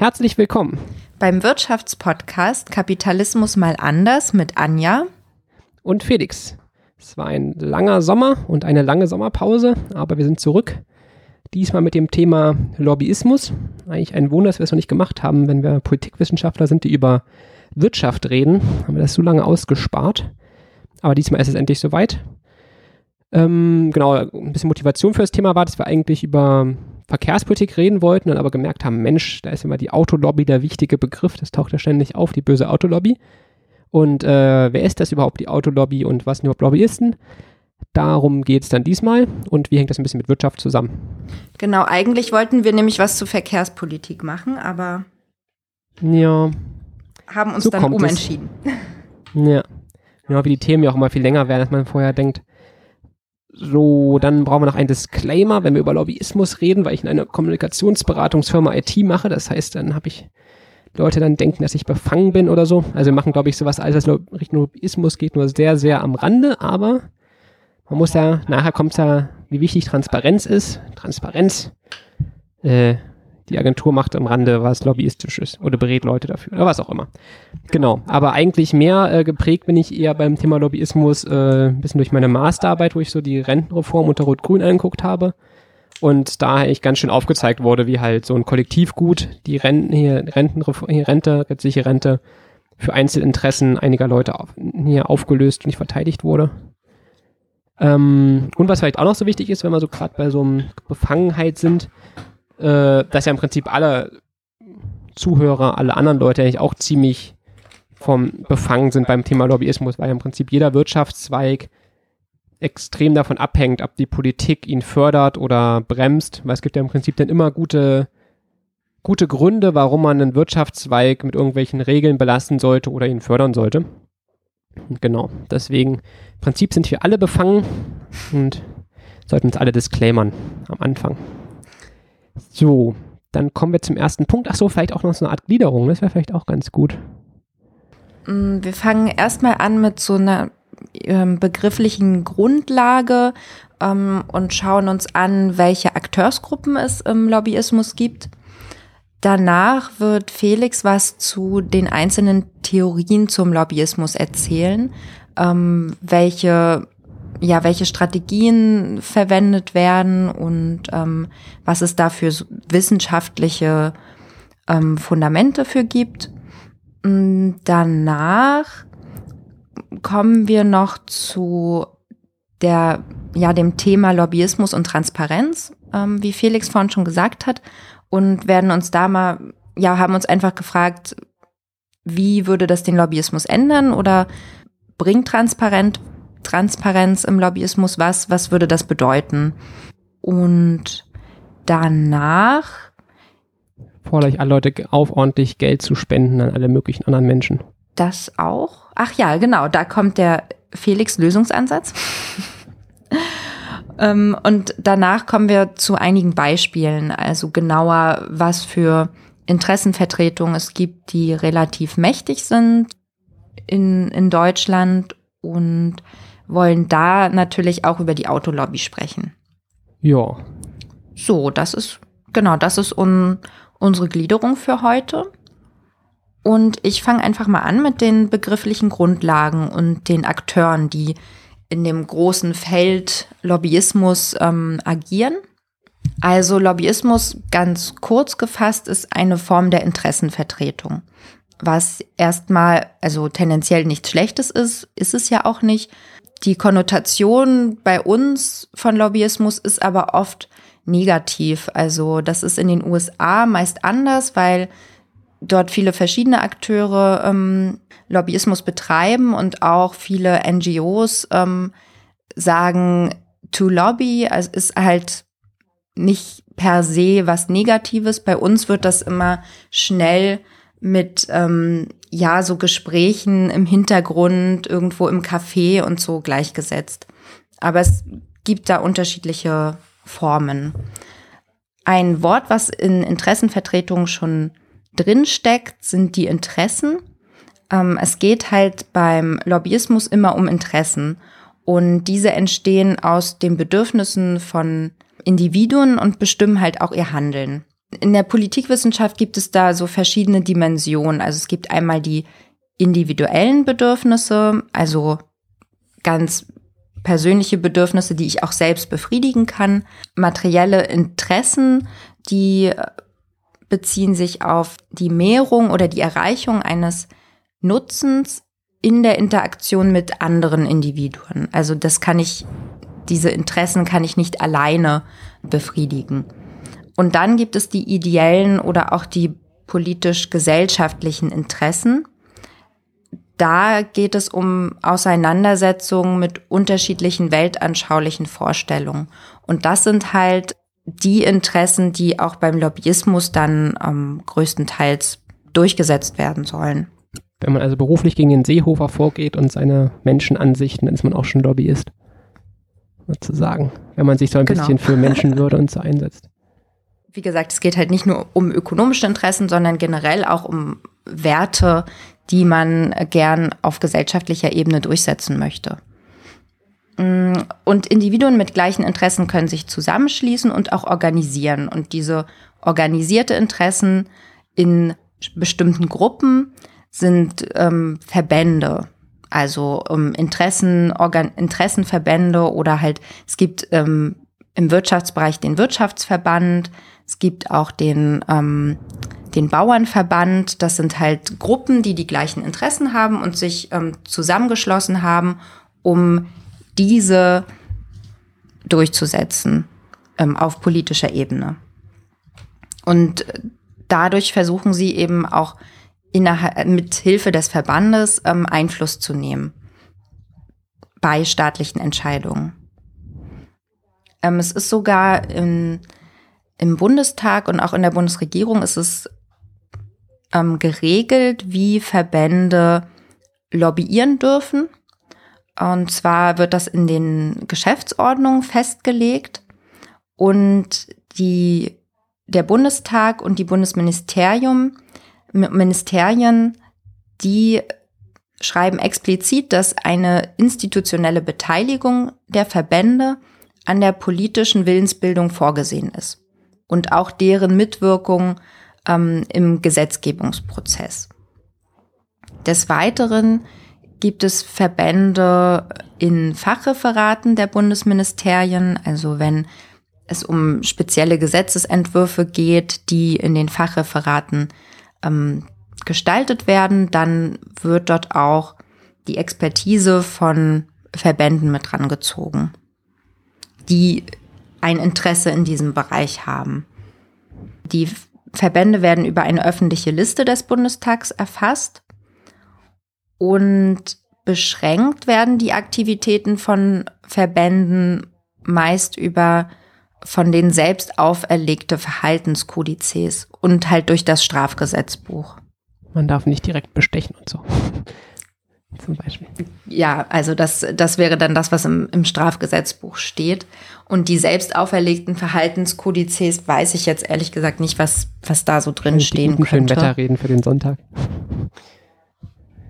Herzlich willkommen beim Wirtschaftspodcast Kapitalismus mal anders mit Anja und Felix. Es war ein langer Sommer und eine lange Sommerpause, aber wir sind zurück. Diesmal mit dem Thema Lobbyismus. Eigentlich ein Wunder, dass wir es noch nicht gemacht haben, wenn wir Politikwissenschaftler sind, die über Wirtschaft reden. Haben wir das so lange ausgespart. Aber diesmal ist es endlich soweit. Ähm, genau, ein bisschen Motivation für das Thema war, dass wir eigentlich über Verkehrspolitik reden wollten, dann aber gemerkt haben, Mensch, da ist immer die Autolobby der wichtige Begriff, das taucht ja ständig auf, die böse Autolobby. Und äh, wer ist das überhaupt, die Autolobby und was sind überhaupt Lobbyisten? Darum geht es dann diesmal und wie hängt das ein bisschen mit Wirtschaft zusammen? Genau, eigentlich wollten wir nämlich was zu Verkehrspolitik machen, aber ja, haben uns so dann umentschieden. Es. Ja, genau wie die Themen ja auch immer viel länger werden, als man vorher denkt. So, dann brauchen wir noch einen Disclaimer, wenn wir über Lobbyismus reden, weil ich in einer Kommunikationsberatungsfirma IT mache. Das heißt, dann habe ich Leute dann denken, dass ich befangen bin oder so. Also wir machen, glaube ich, sowas alles, was Richtung Lobbyismus geht, nur sehr, sehr am Rande, aber man muss ja, nachher kommt ja, wie wichtig Transparenz ist. Transparenz, äh, die Agentur macht am Rande was Lobbyistisches oder berät Leute dafür oder was auch immer. Genau. Aber eigentlich mehr äh, geprägt bin ich eher beim Thema Lobbyismus äh, ein bisschen durch meine Masterarbeit, wo ich so die Rentenreform unter Rot-Grün angeguckt habe. Und da eigentlich ganz schön aufgezeigt wurde, wie halt so ein Kollektivgut, die Renten hier, Rentenreform, hier Rente, gesetzliche Rente für Einzelinteressen einiger Leute auf, hier aufgelöst und nicht verteidigt wurde. Ähm, und was vielleicht auch noch so wichtig ist, wenn wir so gerade bei so einem Befangenheit sind, äh, dass ja im Prinzip alle Zuhörer, alle anderen Leute eigentlich auch ziemlich vom befangen sind beim Thema Lobbyismus, weil ja im Prinzip jeder Wirtschaftszweig extrem davon abhängt, ob die Politik ihn fördert oder bremst, weil es gibt ja im Prinzip dann immer gute, gute Gründe, warum man einen Wirtschaftszweig mit irgendwelchen Regeln belasten sollte oder ihn fördern sollte. Genau, deswegen, im Prinzip sind wir alle befangen und sollten uns alle disclaimern am Anfang. So, dann kommen wir zum ersten Punkt. Ach so, vielleicht auch noch so eine Art Gliederung. Das wäre vielleicht auch ganz gut. Mm, wir fangen erstmal an mit so einer ähm, begrifflichen Grundlage ähm, und schauen uns an, welche Akteursgruppen es im Lobbyismus gibt. Danach wird Felix was zu den einzelnen Theorien zum Lobbyismus erzählen, ähm, welche ja, welche Strategien verwendet werden und ähm, was es da für wissenschaftliche ähm, Fundamente für gibt. Mm, danach kommen wir noch zu der, ja, dem Thema Lobbyismus und Transparenz, ähm, wie Felix vorhin schon gesagt hat, und werden uns da mal, ja, haben uns einfach gefragt, wie würde das den Lobbyismus ändern oder bringt Transparent Transparenz im Lobbyismus was? Was würde das bedeuten? Und danach fordere ich alle Leute auf, ordentlich Geld zu spenden an alle möglichen anderen Menschen. Das auch? Ach ja, genau, da kommt der Felix Lösungsansatz. Ähm, und danach kommen wir zu einigen Beispielen, also genauer, was für Interessenvertretungen es gibt, die relativ mächtig sind in, in Deutschland und wollen da natürlich auch über die Autolobby sprechen. Ja. So, das ist, genau, das ist un, unsere Gliederung für heute. Und ich fange einfach mal an mit den begrifflichen Grundlagen und den Akteuren, die in dem großen Feld Lobbyismus ähm, agieren. Also Lobbyismus, ganz kurz gefasst, ist eine Form der Interessenvertretung. Was erstmal, also tendenziell nichts Schlechtes ist, ist es ja auch nicht. Die Konnotation bei uns von Lobbyismus ist aber oft negativ. Also das ist in den USA meist anders, weil dort viele verschiedene Akteure ähm, Lobbyismus betreiben und auch viele NGOs ähm, sagen, to lobby also ist halt nicht per se was Negatives. Bei uns wird das immer schnell mit ähm, ja so Gesprächen im Hintergrund irgendwo im Café und so gleichgesetzt. Aber es gibt da unterschiedliche Formen. Ein Wort, was in Interessenvertretung schon drin steckt, sind die Interessen. Ähm, es geht halt beim Lobbyismus immer um Interessen und diese entstehen aus den Bedürfnissen von Individuen und bestimmen halt auch ihr Handeln. In der Politikwissenschaft gibt es da so verschiedene Dimensionen. Also es gibt einmal die individuellen Bedürfnisse, also ganz persönliche Bedürfnisse, die ich auch selbst befriedigen kann, materielle Interessen, die beziehen sich auf die Mehrung oder die Erreichung eines Nutzens in der Interaktion mit anderen Individuen. Also das kann ich, diese Interessen kann ich nicht alleine befriedigen. Und dann gibt es die ideellen oder auch die politisch-gesellschaftlichen Interessen. Da geht es um Auseinandersetzungen mit unterschiedlichen weltanschaulichen Vorstellungen. Und das sind halt die Interessen, die auch beim Lobbyismus dann ähm, größtenteils durchgesetzt werden sollen. Wenn man also beruflich gegen den Seehofer vorgeht und seine Menschenansichten, dann ist man auch schon Lobbyist. Sozusagen. Wenn man sich so ein genau. bisschen für Menschenwürde und so einsetzt. Wie gesagt, es geht halt nicht nur um ökonomische Interessen, sondern generell auch um Werte, die man gern auf gesellschaftlicher Ebene durchsetzen möchte. Mm, und Individuen mit gleichen Interessen können sich zusammenschließen und auch organisieren. Und diese organisierte Interessen in bestimmten Gruppen sind ähm, Verbände. Also ähm, Interessen, Organ Interessenverbände oder halt, es gibt ähm, im Wirtschaftsbereich den Wirtschaftsverband, es gibt auch den, ähm, den Bauernverband. Das sind halt Gruppen, die die gleichen Interessen haben und sich ähm, zusammengeschlossen haben, um diese durchzusetzen ähm, auf politischer Ebene. Und dadurch versuchen sie eben auch innerhalb, mit Hilfe des Verbandes ähm, Einfluss zu nehmen bei staatlichen Entscheidungen. Ähm, es ist sogar in, im Bundestag und auch in der Bundesregierung ist es ähm, geregelt, wie Verbände lobbyieren dürfen. Und zwar wird das in den Geschäftsordnungen festgelegt und die, der Bundestag und die Bundesministerium, Ministerien, die schreiben explizit, dass eine institutionelle Beteiligung der Verbände an der politischen Willensbildung vorgesehen ist und auch deren Mitwirkung ähm, im Gesetzgebungsprozess. Des Weiteren gibt es Verbände in Fachreferaten der Bundesministerien, also wenn es um spezielle Gesetzesentwürfe geht, die in den Fachreferaten ähm, gestaltet werden, dann wird dort auch die Expertise von Verbänden mit rangezogen, die ein Interesse in diesem Bereich haben. Die Verbände werden über eine öffentliche Liste des Bundestags erfasst und beschränkt werden die Aktivitäten von Verbänden meist über von denen selbst auferlegte Verhaltenskodizes und halt durch das Strafgesetzbuch. Man darf nicht direkt bestechen und so. Zum Beispiel. Ja, also das, das wäre dann das, was im, im Strafgesetzbuch steht. Und die selbst auferlegten Verhaltenskodizes weiß ich jetzt ehrlich gesagt nicht, was, was da so drin also stehen könnte. Schön Wetterreden für den Sonntag.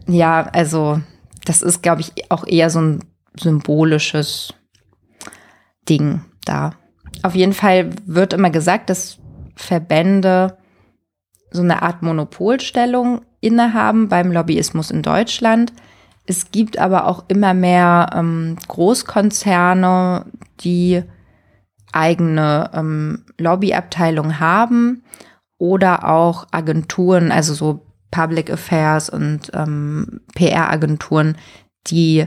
Ja, also das ist, glaube ich, auch eher so ein symbolisches Ding da. Auf jeden Fall wird immer gesagt, dass Verbände so eine Art Monopolstellung innehaben beim Lobbyismus in Deutschland. Es gibt aber auch immer mehr ähm, Großkonzerne, die eigene ähm, Lobbyabteilung haben oder auch Agenturen, also so Public Affairs und ähm, PR-Agenturen, die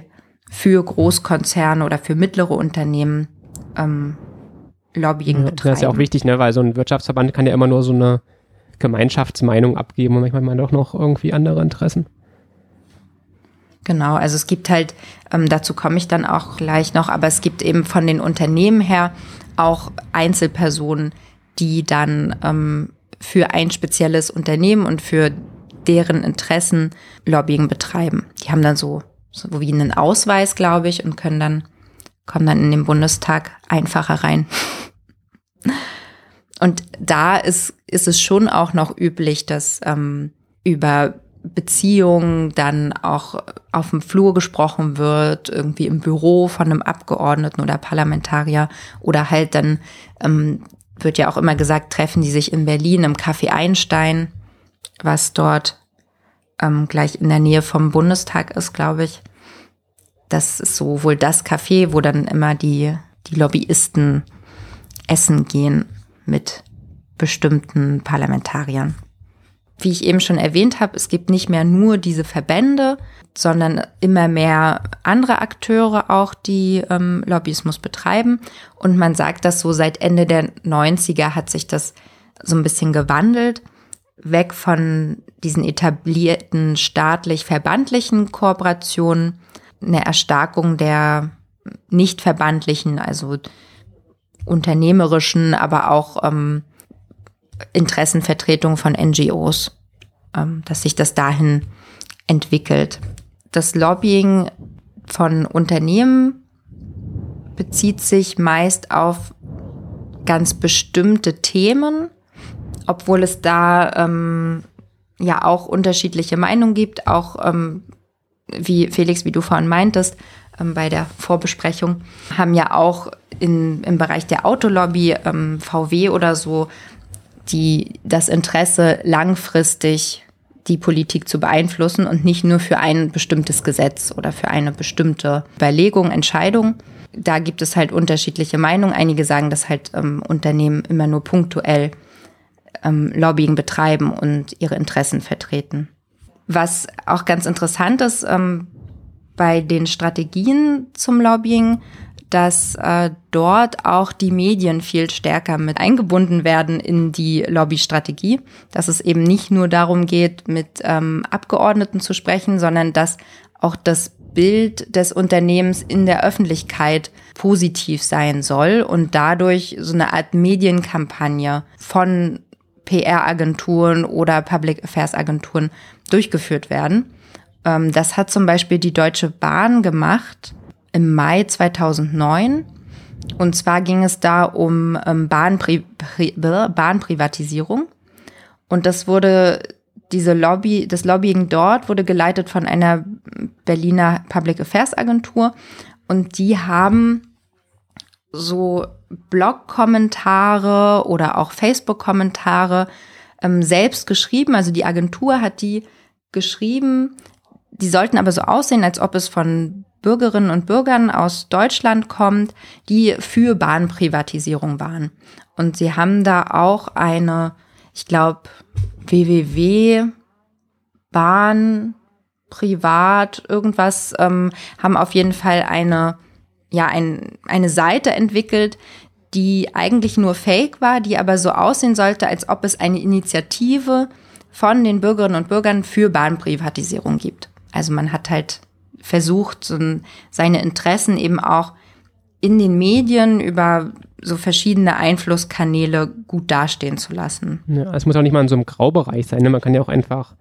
für Großkonzerne oder für mittlere Unternehmen ähm, Lobbying ja, betreiben. Das ist ja auch wichtig, ne? weil so ein Wirtschaftsverband kann ja immer nur so eine Gemeinschaftsmeinung abgeben und manchmal man doch noch irgendwie andere Interessen. Genau, also es gibt halt, ähm, dazu komme ich dann auch gleich noch, aber es gibt eben von den Unternehmen her auch Einzelpersonen, die dann ähm, für ein spezielles Unternehmen und für deren Interessen Lobbying betreiben. Die haben dann so, so wie einen Ausweis, glaube ich, und können dann, kommen dann in den Bundestag einfacher rein. Und da ist, ist es schon auch noch üblich, dass ähm, über Beziehungen dann auch auf dem Flur gesprochen wird, irgendwie im Büro von einem Abgeordneten oder Parlamentarier oder halt dann ähm, wird ja auch immer gesagt, treffen die sich in Berlin im Café Einstein, was dort ähm, gleich in der Nähe vom Bundestag ist, glaube ich. Das ist so wohl das Café, wo dann immer die, die Lobbyisten essen gehen mit bestimmten Parlamentariern. Wie ich eben schon erwähnt habe, es gibt nicht mehr nur diese Verbände, sondern immer mehr andere Akteure auch, die ähm, Lobbyismus betreiben. Und man sagt dass so, seit Ende der 90er hat sich das so ein bisschen gewandelt, weg von diesen etablierten staatlich-verbandlichen Kooperationen, eine Erstarkung der nicht verbandlichen, also unternehmerischen, aber auch ähm, Interessenvertretung von NGOs, ähm, dass sich das dahin entwickelt. Das Lobbying von Unternehmen bezieht sich meist auf ganz bestimmte Themen, obwohl es da ähm, ja auch unterschiedliche Meinungen gibt, auch ähm, wie Felix, wie du vorhin meintest, ähm, bei der Vorbesprechung, haben ja auch in, im Bereich der Autolobby, ähm, VW oder so, die das Interesse langfristig die Politik zu beeinflussen und nicht nur für ein bestimmtes Gesetz oder für eine bestimmte Überlegung, Entscheidung. Da gibt es halt unterschiedliche Meinungen. Einige sagen, dass halt ähm, Unternehmen immer nur punktuell ähm, Lobbying betreiben und ihre Interessen vertreten. Was auch ganz interessant ist, ähm, bei den Strategien zum Lobbying dass äh, dort auch die Medien viel stärker mit eingebunden werden in die Lobbystrategie, dass es eben nicht nur darum geht, mit ähm, Abgeordneten zu sprechen, sondern dass auch das Bild des Unternehmens in der Öffentlichkeit positiv sein soll und dadurch so eine Art Medienkampagne von PR-Agenturen oder Public Affairs-Agenturen durchgeführt werden. Ähm, das hat zum Beispiel die Deutsche Bahn gemacht im Mai 2009. Und zwar ging es da um ähm, Bahnpri Pri Bahnprivatisierung. Und das wurde, diese Lobby, das Lobbying dort wurde geleitet von einer Berliner Public Affairs Agentur. Und die haben so Blog-Kommentare oder auch Facebook-Kommentare ähm, selbst geschrieben. Also die Agentur hat die geschrieben. Die sollten aber so aussehen, als ob es von Bürgerinnen und Bürgern aus Deutschland kommt, die für Bahnprivatisierung waren. Und sie haben da auch eine, ich glaube, www Bahn privat irgendwas ähm, haben auf jeden Fall eine ja ein, eine Seite entwickelt, die eigentlich nur Fake war, die aber so aussehen sollte, als ob es eine Initiative von den Bürgerinnen und Bürgern für Bahnprivatisierung gibt. Also man hat halt versucht, seine Interessen eben auch in den Medien über so verschiedene Einflusskanäle gut dastehen zu lassen. Ja, es muss auch nicht mal in so einem Graubereich sein. Ne? Man kann ja auch einfach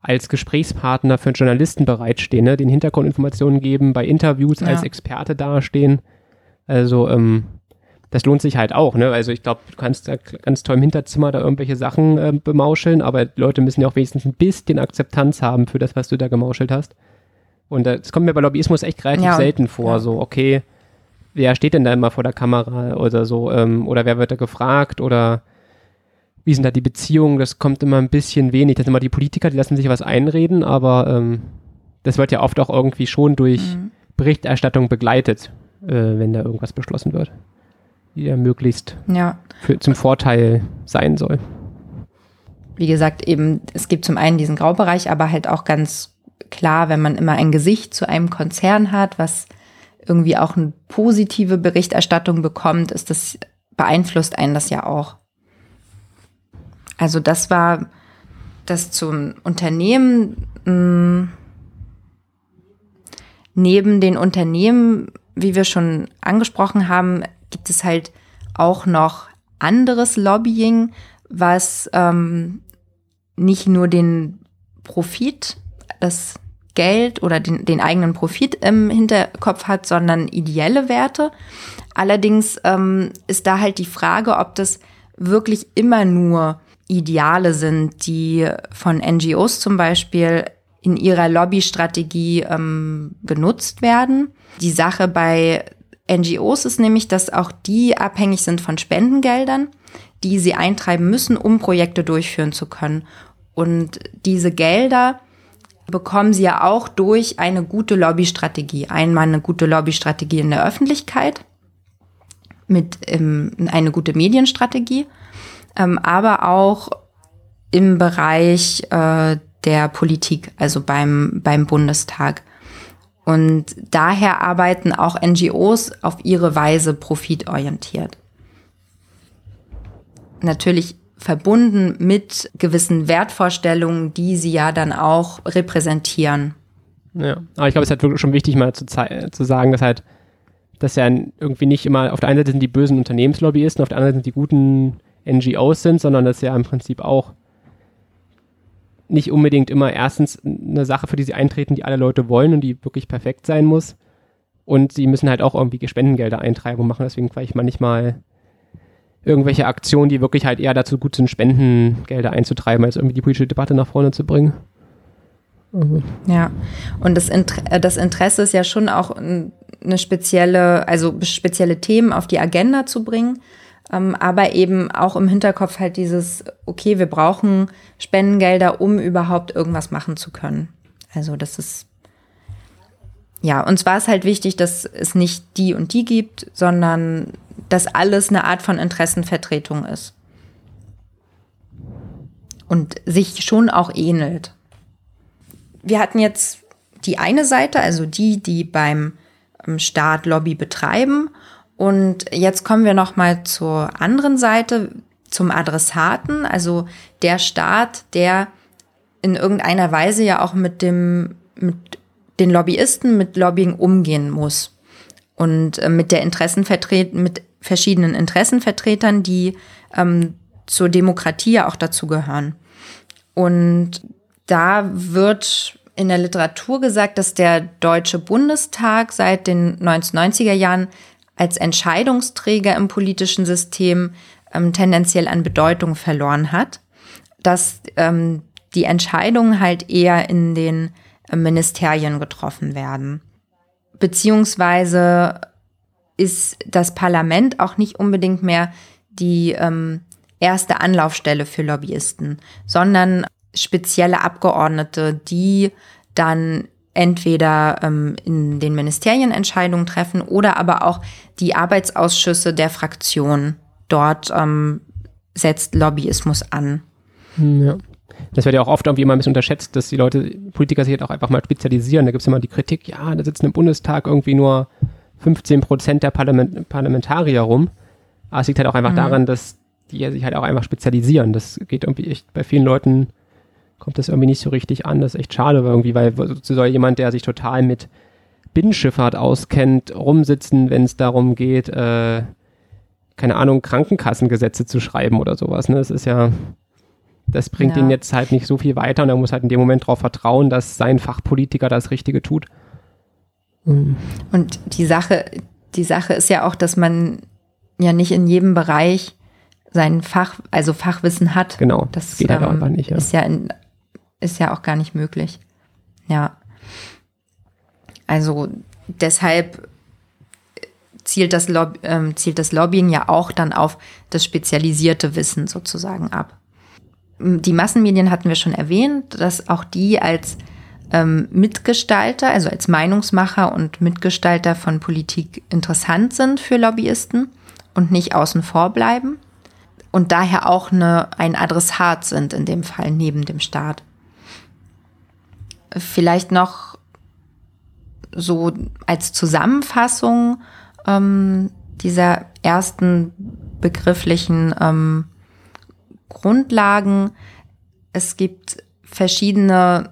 als Gesprächspartner für einen Journalisten bereitstehen, ne? den Hintergrundinformationen geben, bei Interviews ja. als Experte dastehen. Also ähm, das lohnt sich halt auch. Ne? Also ich glaube, du kannst da ganz toll im Hinterzimmer da irgendwelche Sachen äh, bemauscheln, aber Leute müssen ja auch wenigstens ein bisschen Akzeptanz haben für das, was du da gemauschelt hast. Und das kommt mir bei Lobbyismus echt relativ ja. selten vor. Ja. So, okay, wer steht denn da immer vor der Kamera oder so? Ähm, oder wer wird da gefragt? Oder wie sind da die Beziehungen? Das kommt immer ein bisschen wenig. Das sind immer die Politiker, die lassen sich was einreden, aber ähm, das wird ja oft auch irgendwie schon durch mhm. Berichterstattung begleitet, äh, wenn da irgendwas beschlossen wird. Die ja möglichst ja. Für, zum Vorteil sein soll. Wie gesagt, eben, es gibt zum einen diesen Graubereich, aber halt auch ganz klar, wenn man immer ein Gesicht zu einem Konzern hat, was irgendwie auch eine positive Berichterstattung bekommt, ist das, beeinflusst einen das ja auch. Also das war das zum Unternehmen. Hm, neben den Unternehmen, wie wir schon angesprochen haben, gibt es halt auch noch anderes Lobbying, was ähm, nicht nur den Profit das Geld oder den, den eigenen Profit im Hinterkopf hat, sondern ideelle Werte. Allerdings ähm, ist da halt die Frage, ob das wirklich immer nur Ideale sind, die von NGOs zum Beispiel in ihrer Lobbystrategie ähm, genutzt werden. Die Sache bei NGOs ist nämlich, dass auch die abhängig sind von Spendengeldern. die sie eintreiben müssen, um Projekte durchführen zu können. Und diese Gelder bekommen sie ja auch durch eine gute Lobbystrategie. Einmal eine gute Lobbystrategie in der Öffentlichkeit, mit ähm, eine gute Medienstrategie, ähm, aber auch im Bereich äh, der Politik, also beim, beim Bundestag. Und daher arbeiten auch NGOs auf ihre Weise profitorientiert. Natürlich verbunden mit gewissen Wertvorstellungen, die sie ja dann auch repräsentieren. Ja, aber ich glaube, es ist halt wirklich schon wichtig, mal zu, zu sagen, dass halt, dass ja irgendwie nicht immer, auf der einen Seite sind die bösen Unternehmenslobbyisten, auf der anderen Seite sind die guten NGOs sind, sondern dass ja im Prinzip auch nicht unbedingt immer erstens eine Sache, für die sie eintreten, die alle Leute wollen und die wirklich perfekt sein muss. Und sie müssen halt auch irgendwie Spendengelder eintreiben und machen. Deswegen vielleicht manchmal irgendwelche Aktionen, die wirklich halt eher dazu gut sind, Spendengelder einzutreiben, als irgendwie die politische Debatte nach vorne zu bringen. Mhm. Ja, und das, Inter äh, das Interesse ist ja schon auch eine spezielle, also spezielle Themen auf die Agenda zu bringen, ähm, aber eben auch im Hinterkopf halt dieses, okay, wir brauchen Spendengelder, um überhaupt irgendwas machen zu können. Also das ist, ja, uns war es halt wichtig, dass es nicht die und die gibt, sondern dass alles eine Art von Interessenvertretung ist. Und sich schon auch ähnelt. Wir hatten jetzt die eine Seite, also die, die beim ähm, Staat Lobby betreiben. Und jetzt kommen wir noch mal zur anderen Seite, zum Adressaten, also der Staat, der in irgendeiner Weise ja auch mit dem, mit den Lobbyisten, mit Lobbying umgehen muss. Und äh, mit der Interessenvertretung, mit verschiedenen Interessenvertretern, die ähm, zur Demokratie ja auch dazu gehören. Und da wird in der Literatur gesagt, dass der Deutsche Bundestag seit den 1990er Jahren als Entscheidungsträger im politischen System ähm, tendenziell an Bedeutung verloren hat, dass ähm, die Entscheidungen halt eher in den äh, Ministerien getroffen werden. Beziehungsweise ist das Parlament auch nicht unbedingt mehr die ähm, erste Anlaufstelle für Lobbyisten, sondern spezielle Abgeordnete, die dann entweder ähm, in den Ministerien Entscheidungen treffen oder aber auch die Arbeitsausschüsse der Fraktion. Dort ähm, setzt Lobbyismus an. Hm, ja. Das wird ja auch oft irgendwie immer ein bisschen unterschätzt, dass die Leute, Politiker sich halt auch einfach mal spezialisieren. Da gibt es immer die Kritik, ja, da sitzen im Bundestag irgendwie nur 15 Prozent der Parlament Parlamentarier rum. Aber es liegt halt auch einfach mhm. daran, dass die sich halt auch einfach spezialisieren. Das geht irgendwie echt bei vielen Leuten kommt das irgendwie nicht so richtig an. Das ist echt schade irgendwie, weil so soll jemand, der sich total mit Binnenschifffahrt auskennt, rumsitzen, wenn es darum geht, äh, keine Ahnung, Krankenkassengesetze zu schreiben oder sowas. Ne? Das ist ja, das bringt ja. ihn jetzt halt nicht so viel weiter und er muss halt in dem Moment darauf vertrauen, dass sein Fachpolitiker das Richtige tut. Mhm. Und die Sache, die Sache ist ja auch, dass man ja nicht in jedem Bereich sein Fach, also Fachwissen hat. Genau. Das geht halt ähm, einfach nicht. Ja. Ist ja in, ist ja auch gar nicht möglich. Ja. Also deshalb zielt das, Lob ähm, zielt das Lobbying ja auch dann auf das spezialisierte Wissen sozusagen ab. Die Massenmedien hatten wir schon erwähnt, dass auch die als ähm, Mitgestalter, also als Meinungsmacher und Mitgestalter von Politik interessant sind für Lobbyisten und nicht außen vor bleiben und daher auch eine, ein Adressat sind in dem Fall neben dem Staat. Vielleicht noch so als Zusammenfassung ähm, dieser ersten begrifflichen ähm, Grundlagen. Es gibt verschiedene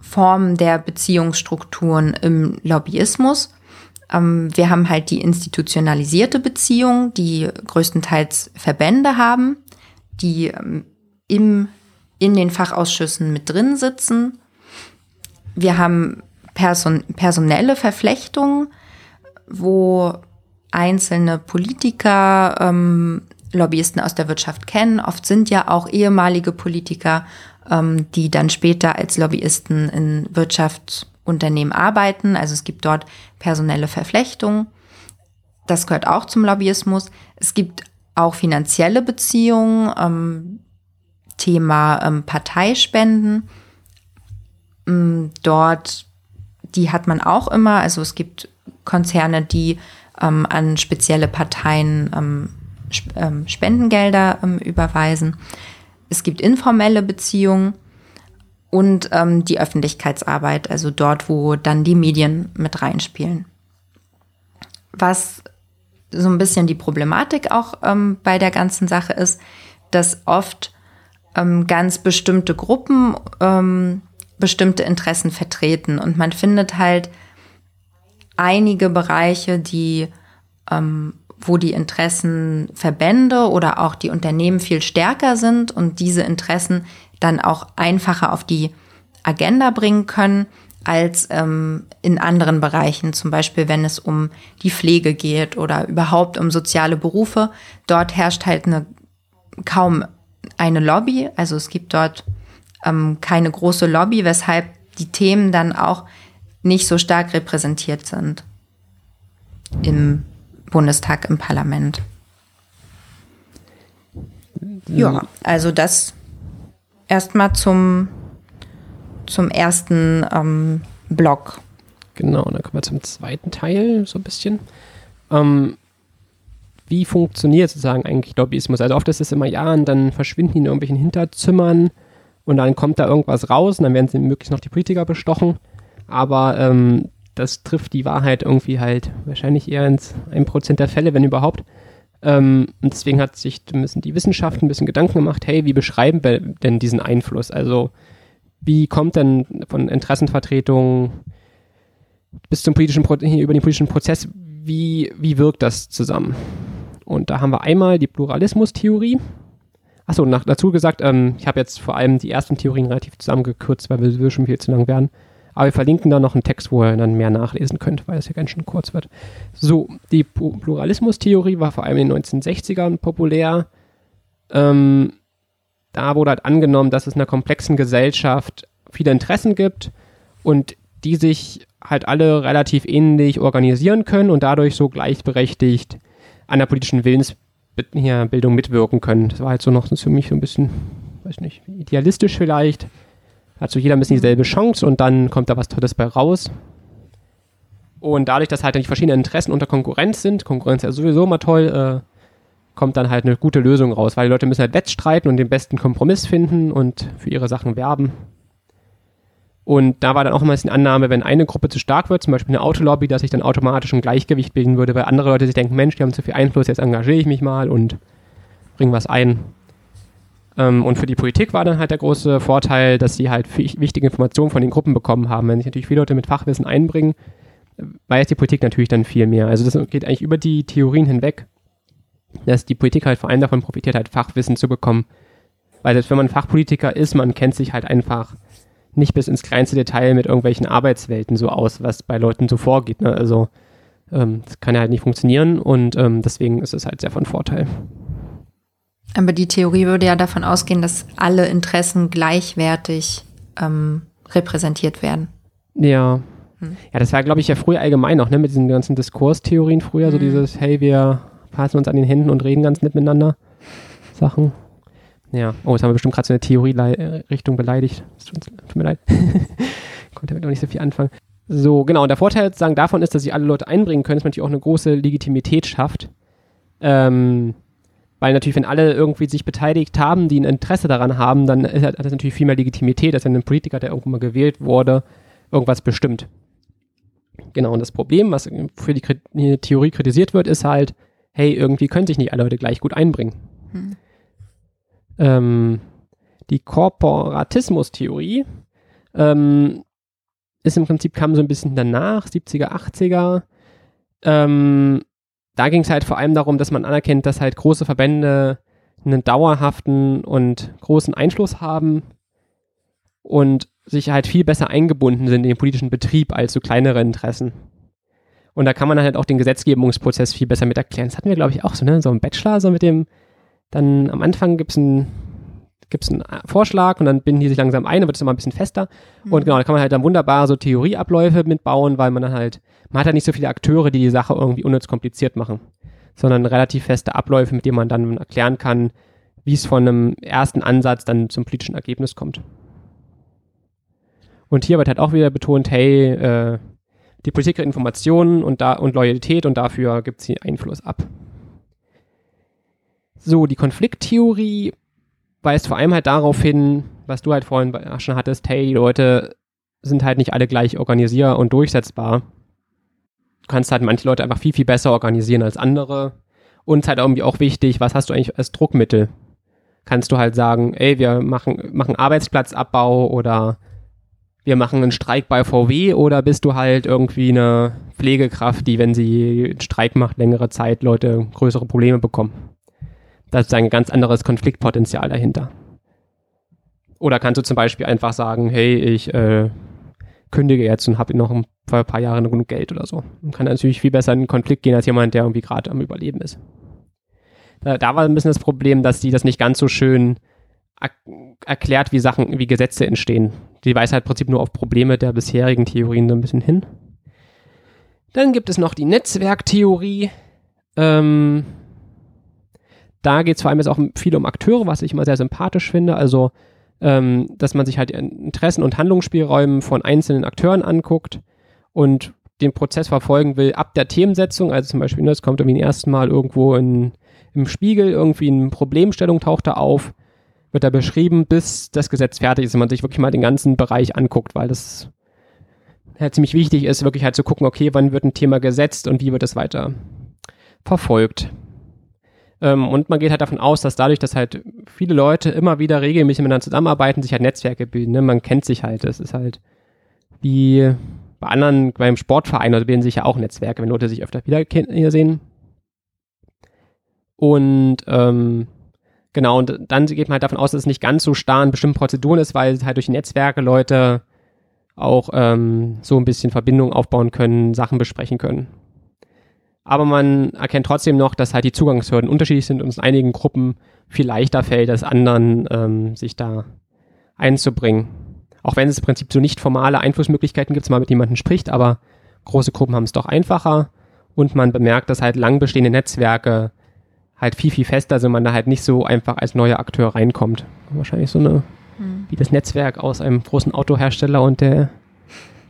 Formen der Beziehungsstrukturen im Lobbyismus. Ähm, wir haben halt die institutionalisierte Beziehung, die größtenteils Verbände haben, die ähm, im, in den Fachausschüssen mit drin sitzen. Wir haben Person, personelle Verflechtungen, wo einzelne Politiker ähm, Lobbyisten aus der Wirtschaft kennen. Oft sind ja auch ehemalige Politiker ähm, die dann später als Lobbyisten in Wirtschaftsunternehmen arbeiten. Also es gibt dort personelle Verflechtungen. Das gehört auch zum Lobbyismus. Es gibt auch finanzielle Beziehungen, ähm, Thema ähm, Parteispenden. Ähm, dort, die hat man auch immer. Also es gibt Konzerne, die ähm, an spezielle Parteien ähm, sp ähm, Spendengelder ähm, überweisen. Es gibt informelle Beziehungen und ähm, die Öffentlichkeitsarbeit, also dort, wo dann die Medien mit reinspielen. Was so ein bisschen die Problematik auch ähm, bei der ganzen Sache ist, dass oft ähm, ganz bestimmte Gruppen ähm, bestimmte Interessen vertreten und man findet halt einige Bereiche, die ähm, wo die Interessenverbände oder auch die Unternehmen viel stärker sind und diese Interessen dann auch einfacher auf die Agenda bringen können als ähm, in anderen Bereichen, zum Beispiel wenn es um die Pflege geht oder überhaupt um soziale Berufe. Dort herrscht halt eine, kaum eine Lobby, also es gibt dort ähm, keine große Lobby, weshalb die Themen dann auch nicht so stark repräsentiert sind im Bundestag, im Parlament. Ja, also das erstmal zum, zum ersten ähm, Block. Genau, dann kommen wir zum zweiten Teil so ein bisschen. Ähm, wie funktioniert sozusagen eigentlich Lobbyismus? Also oft ist es immer, ja, und dann verschwinden die in irgendwelchen Hinterzimmern und dann kommt da irgendwas raus und dann werden sie möglichst noch die Politiker bestochen. Aber ähm, das trifft die Wahrheit irgendwie halt wahrscheinlich eher ins 1% der Fälle, wenn überhaupt. Ähm, und deswegen hat sich müssen die Wissenschaft ein bisschen Gedanken gemacht, hey, wie beschreiben wir denn diesen Einfluss? Also wie kommt denn von Interessenvertretungen bis zum politischen Pro über den politischen Prozess, wie, wie wirkt das zusammen? Und da haben wir einmal die Pluralismustheorie. Achso, dazu gesagt, ähm, ich habe jetzt vor allem die ersten Theorien relativ zusammengekürzt, weil wir schon viel zu lang werden. Aber wir verlinken da noch einen Text, wo ihr dann mehr nachlesen könnt, weil es ja ganz schön kurz wird. So, die Pluralismustheorie war vor allem in den 1960ern populär. Ähm, da wurde halt angenommen, dass es in einer komplexen Gesellschaft viele Interessen gibt und die sich halt alle relativ ähnlich organisieren können und dadurch so gleichberechtigt an der politischen Willensbildung mitwirken können. Das war halt so noch für mich so ein bisschen, weiß nicht, idealistisch vielleicht hat so jeder ein bisschen dieselbe Chance und dann kommt da was Tolles bei raus. Und dadurch, dass halt nicht verschiedene Interessen unter Konkurrenz sind, Konkurrenz ist ja sowieso immer toll, äh, kommt dann halt eine gute Lösung raus, weil die Leute müssen halt wettstreiten und den besten Kompromiss finden und für ihre Sachen werben. Und da war dann auch immer die Annahme, wenn eine Gruppe zu stark wird, zum Beispiel eine Autolobby, dass sich dann automatisch ein Gleichgewicht bilden würde, weil andere Leute sich denken, Mensch, die haben zu viel Einfluss, jetzt engagiere ich mich mal und bringe was ein. Ähm, und für die Politik war dann halt der große Vorteil, dass sie halt wichtige Informationen von den Gruppen bekommen haben. Wenn sich natürlich viele Leute mit Fachwissen einbringen, weiß die Politik natürlich dann viel mehr. Also das geht eigentlich über die Theorien hinweg, dass die Politik halt vor allem davon profitiert, halt Fachwissen zu bekommen. Weil selbst wenn man Fachpolitiker ist, man kennt sich halt einfach nicht bis ins kleinste Detail mit irgendwelchen Arbeitswelten so aus, was bei Leuten so vorgeht. Ne? Also ähm, das kann ja halt nicht funktionieren und ähm, deswegen ist es halt sehr von Vorteil. Aber die Theorie würde ja davon ausgehen, dass alle Interessen gleichwertig ähm, repräsentiert werden. Ja. Hm. Ja, das war, glaube ich, ja früher allgemein auch, ne, mit diesen ganzen Diskurstheorien früher, hm. so dieses, hey, wir fassen uns an den Händen und reden ganz nett miteinander. Sachen. Ja. Oh, jetzt haben wir bestimmt gerade so eine Theorie-Richtung beleidigt. Tut, mir leid. Konnte damit auch nicht so viel anfangen. So, genau. Und der Vorteil sozusagen davon ist, dass sich alle Leute einbringen können, dass man natürlich auch eine große Legitimität schafft. Ähm, weil natürlich, wenn alle irgendwie sich beteiligt haben, die ein Interesse daran haben, dann hat das natürlich viel mehr Legitimität, als wenn ein Politiker, der irgendwann mal gewählt wurde, irgendwas bestimmt. Genau, und das Problem, was für die Theorie kritisiert wird, ist halt, hey, irgendwie können sich nicht alle Leute gleich gut einbringen. Hm. Ähm, die Korporatismus-Theorie ähm, ist im Prinzip, kam so ein bisschen danach, 70er, 80er. Ähm, da ging es halt vor allem darum, dass man anerkennt, dass halt große Verbände einen dauerhaften und großen Einfluss haben und sich halt viel besser eingebunden sind in den politischen Betrieb als so kleinere Interessen. Und da kann man halt auch den Gesetzgebungsprozess viel besser mit erklären. Das hatten wir, glaube ich, auch so, ne? So ein Bachelor, so mit dem, dann am Anfang gibt es ein gibt es einen Vorschlag und dann binden die sich langsam ein, dann wird es immer ein bisschen fester. Mhm. Und genau, da kann man halt dann wunderbar so Theorieabläufe mitbauen, weil man dann halt, man hat halt nicht so viele Akteure, die die Sache irgendwie unnütz kompliziert machen. sondern relativ feste Abläufe, mit denen man dann erklären kann, wie es von einem ersten Ansatz dann zum politischen Ergebnis kommt. Und hier wird halt auch wieder betont, hey, äh, die Politik kriegt Informationen und, da, und Loyalität und dafür gibt sie Einfluss ab. So, die Konflikttheorie weist vor allem halt darauf hin, was du halt vorhin schon hattest, hey, die Leute sind halt nicht alle gleich organisierbar und durchsetzbar. Du kannst halt manche Leute einfach viel, viel besser organisieren als andere. Und halt irgendwie auch wichtig, was hast du eigentlich als Druckmittel? Kannst du halt sagen, ey, wir machen, machen Arbeitsplatzabbau oder wir machen einen Streik bei VW oder bist du halt irgendwie eine Pflegekraft, die, wenn sie einen Streik macht, längere Zeit Leute größere Probleme bekommen? Das ist ein ganz anderes Konfliktpotenzial dahinter. Oder kannst du zum Beispiel einfach sagen, hey, ich äh, kündige jetzt und habe noch ein paar, Jahre genug Geld oder so. Und kann natürlich viel besser in den Konflikt gehen als jemand, der irgendwie gerade am Überleben ist. Da, da, war ein bisschen das Problem, dass die das nicht ganz so schön erklärt, wie Sachen, wie Gesetze entstehen. Die weist halt im Prinzip nur auf Probleme der bisherigen Theorien so ein bisschen hin. Dann gibt es noch die Netzwerktheorie. Ähm, da geht es vor allem jetzt auch viel um Akteure, was ich immer sehr sympathisch finde. Also, ähm, dass man sich halt Interessen und Handlungsspielräume von einzelnen Akteuren anguckt und den Prozess verfolgen will ab der Themensetzung. Also zum Beispiel, ne, kommt irgendwie ersten Mal irgendwo in, im Spiegel, irgendwie eine Problemstellung taucht da auf, wird da beschrieben, bis das Gesetz fertig ist und man sich wirklich mal den ganzen Bereich anguckt, weil das halt ziemlich wichtig ist, wirklich halt zu gucken, okay, wann wird ein Thema gesetzt und wie wird es weiter verfolgt. Ähm, und man geht halt davon aus, dass dadurch, dass halt viele Leute immer wieder regelmäßig miteinander zusammenarbeiten, sich halt Netzwerke bilden. Ne? Man kennt sich halt. Das ist halt wie bei anderen, beim Sportverein, also bilden sich ja auch Netzwerke, wenn Leute sich öfter wiedersehen. Und ähm, genau, und dann geht man halt davon aus, dass es nicht ganz so starr in bestimmten Prozeduren ist, weil halt durch Netzwerke Leute auch ähm, so ein bisschen Verbindungen aufbauen können, Sachen besprechen können aber man erkennt trotzdem noch, dass halt die Zugangshürden unterschiedlich sind und es einigen Gruppen viel leichter fällt, als anderen ähm, sich da einzubringen. Auch wenn es im Prinzip so nicht formale Einflussmöglichkeiten gibt, mal mit jemandem spricht, aber große Gruppen haben es doch einfacher und man bemerkt, dass halt lang bestehende Netzwerke halt viel, viel fester sind, man da halt nicht so einfach als neuer Akteur reinkommt. Wahrscheinlich so eine, mhm. wie das Netzwerk aus einem großen Autohersteller und der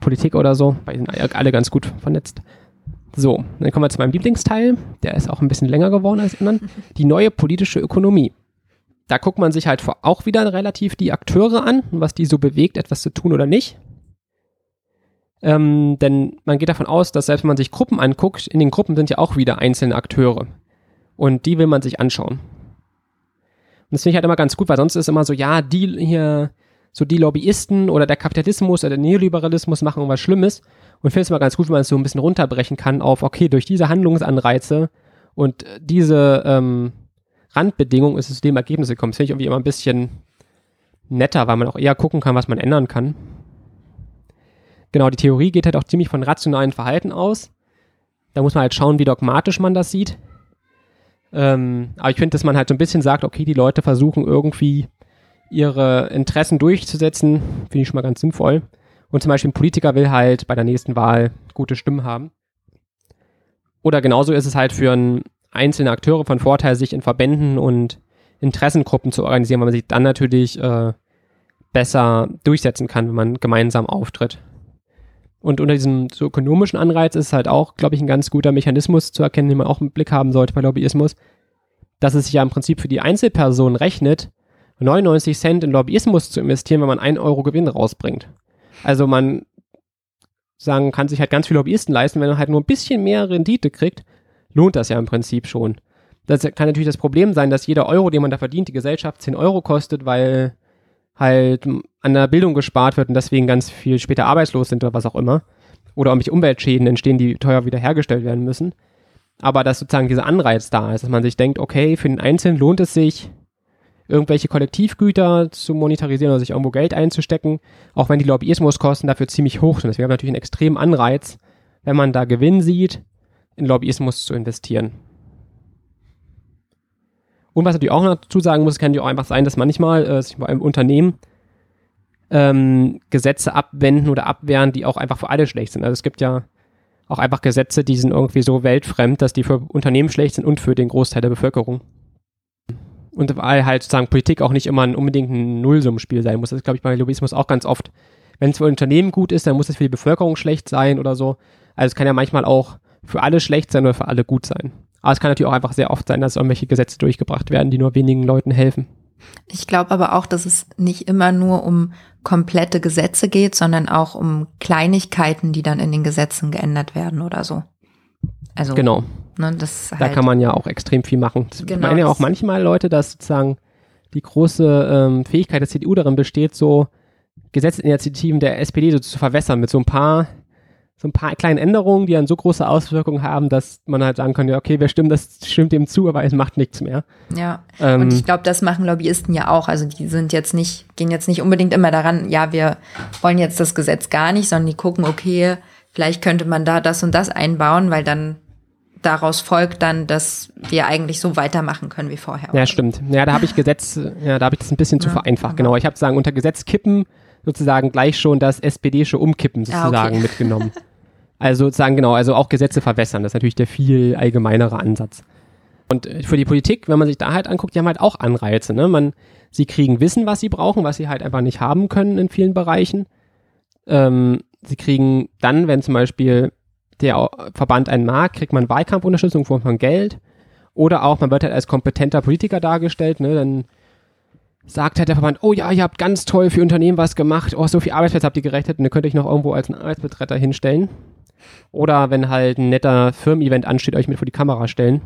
Politik oder so, weil die sind alle ganz gut vernetzt. So, dann kommen wir zu meinem Lieblingsteil. Der ist auch ein bisschen länger geworden als anderen. Die neue politische Ökonomie. Da guckt man sich halt auch wieder relativ die Akteure an, was die so bewegt, etwas zu tun oder nicht. Ähm, denn man geht davon aus, dass selbst wenn man sich Gruppen anguckt, in den Gruppen sind ja auch wieder einzelne Akteure. Und die will man sich anschauen. Und das finde ich halt immer ganz gut, weil sonst ist immer so, ja, die hier, so die Lobbyisten oder der Kapitalismus oder der Neoliberalismus machen irgendwas Schlimmes. Und finde es mal ganz gut, wenn man es so ein bisschen runterbrechen kann auf, okay, durch diese Handlungsanreize und diese ähm, Randbedingungen ist es zu dem Ergebnis gekommen. Das finde ich irgendwie immer ein bisschen netter, weil man auch eher gucken kann, was man ändern kann. Genau, die Theorie geht halt auch ziemlich von rationalen Verhalten aus. Da muss man halt schauen, wie dogmatisch man das sieht. Ähm, aber ich finde, dass man halt so ein bisschen sagt, okay, die Leute versuchen irgendwie ihre Interessen durchzusetzen, finde ich schon mal ganz sinnvoll. Und zum Beispiel ein Politiker will halt bei der nächsten Wahl gute Stimmen haben. Oder genauso ist es halt für einzelne Akteure von Vorteil, sich in Verbänden und Interessengruppen zu organisieren, weil man sich dann natürlich äh, besser durchsetzen kann, wenn man gemeinsam auftritt. Und unter diesem so ökonomischen Anreiz ist es halt auch, glaube ich, ein ganz guter Mechanismus zu erkennen, den man auch im Blick haben sollte bei Lobbyismus, dass es sich ja im Prinzip für die Einzelperson rechnet, 99 Cent in Lobbyismus zu investieren, wenn man 1 Euro Gewinn rausbringt. Also man sagen, kann sich halt ganz viele Lobbyisten leisten, wenn man halt nur ein bisschen mehr Rendite kriegt, lohnt das ja im Prinzip schon. Das kann natürlich das Problem sein, dass jeder Euro, den man da verdient, die Gesellschaft 10 Euro kostet, weil halt an der Bildung gespart wird und deswegen ganz viel später arbeitslos sind oder was auch immer. Oder irgendwelche Umweltschäden entstehen, die teuer wiederhergestellt werden müssen. Aber dass sozusagen dieser Anreiz da ist, dass man sich denkt, okay, für den Einzelnen lohnt es sich, irgendwelche Kollektivgüter zu monetarisieren oder sich irgendwo Geld einzustecken, auch wenn die Lobbyismuskosten dafür ziemlich hoch sind. Das wäre natürlich einen extremen Anreiz, wenn man da Gewinn sieht, in Lobbyismus zu investieren. Und was natürlich auch noch dazu sagen muss, kann ja auch einfach sein, dass manchmal äh, sich bei einem Unternehmen ähm, Gesetze abwenden oder abwehren, die auch einfach für alle schlecht sind. Also es gibt ja auch einfach Gesetze, die sind irgendwie so weltfremd, dass die für Unternehmen schlecht sind und für den Großteil der Bevölkerung. Und weil halt sozusagen Politik auch nicht immer ein, unbedingt ein Nullsummenspiel sein muss. Das ist, glaube ich, bei Lobbyismus auch ganz oft. Wenn es für Unternehmen gut ist, dann muss es für die Bevölkerung schlecht sein oder so. Also es kann ja manchmal auch für alle schlecht sein oder für alle gut sein. Aber es kann natürlich auch einfach sehr oft sein, dass irgendwelche Gesetze durchgebracht werden, die nur wenigen Leuten helfen. Ich glaube aber auch, dass es nicht immer nur um komplette Gesetze geht, sondern auch um Kleinigkeiten, die dann in den Gesetzen geändert werden oder so. Also genau. Ne, das halt da kann man ja auch extrem viel machen. Das genau, meinen ja auch manchmal Leute, dass sozusagen die große ähm, Fähigkeit der CDU darin besteht, so Gesetzesinitiativen der SPD so zu verwässern mit so ein paar so ein paar kleinen Änderungen, die dann so große Auswirkungen haben, dass man halt sagen kann, ja, okay, wir stimmen, das stimmt dem zu, aber es macht nichts mehr. Ja. Ähm, und ich glaube, das machen Lobbyisten ja auch. Also die sind jetzt nicht, gehen jetzt nicht unbedingt immer daran, ja, wir wollen jetzt das Gesetz gar nicht, sondern die gucken, okay, vielleicht könnte man da das und das einbauen, weil dann daraus folgt dann, dass wir eigentlich so weitermachen können wie vorher. Ja, stimmt. Ja, da habe ich Gesetz, ja, da habe ich das ein bisschen zu vereinfacht. Genau. Ich habe sozusagen unter Gesetz kippen sozusagen gleich schon das SPD-sche Umkippen sozusagen ah, okay. mitgenommen. Also sozusagen genau, also auch Gesetze verwässern. Das ist natürlich der viel allgemeinere Ansatz. Und äh, für die Politik, wenn man sich da halt anguckt, die haben halt auch Anreize. Ne? Man, sie kriegen Wissen, was sie brauchen, was sie halt einfach nicht haben können in vielen Bereichen. Ähm, sie kriegen dann, wenn zum Beispiel der Verband einen mag, kriegt man Wahlkampunterstützung von Geld. Oder auch, man wird halt als kompetenter Politiker dargestellt, ne? dann sagt halt der Verband, oh ja, ihr habt ganz toll für Unternehmen was gemacht, oh, so viel Arbeitsplätze habt ihr gerechnet und ihr könnt euch noch irgendwo als ein Arbeitsbetreter hinstellen. Oder wenn halt ein netter Firmen-Event ansteht, euch mit vor die Kamera stellen.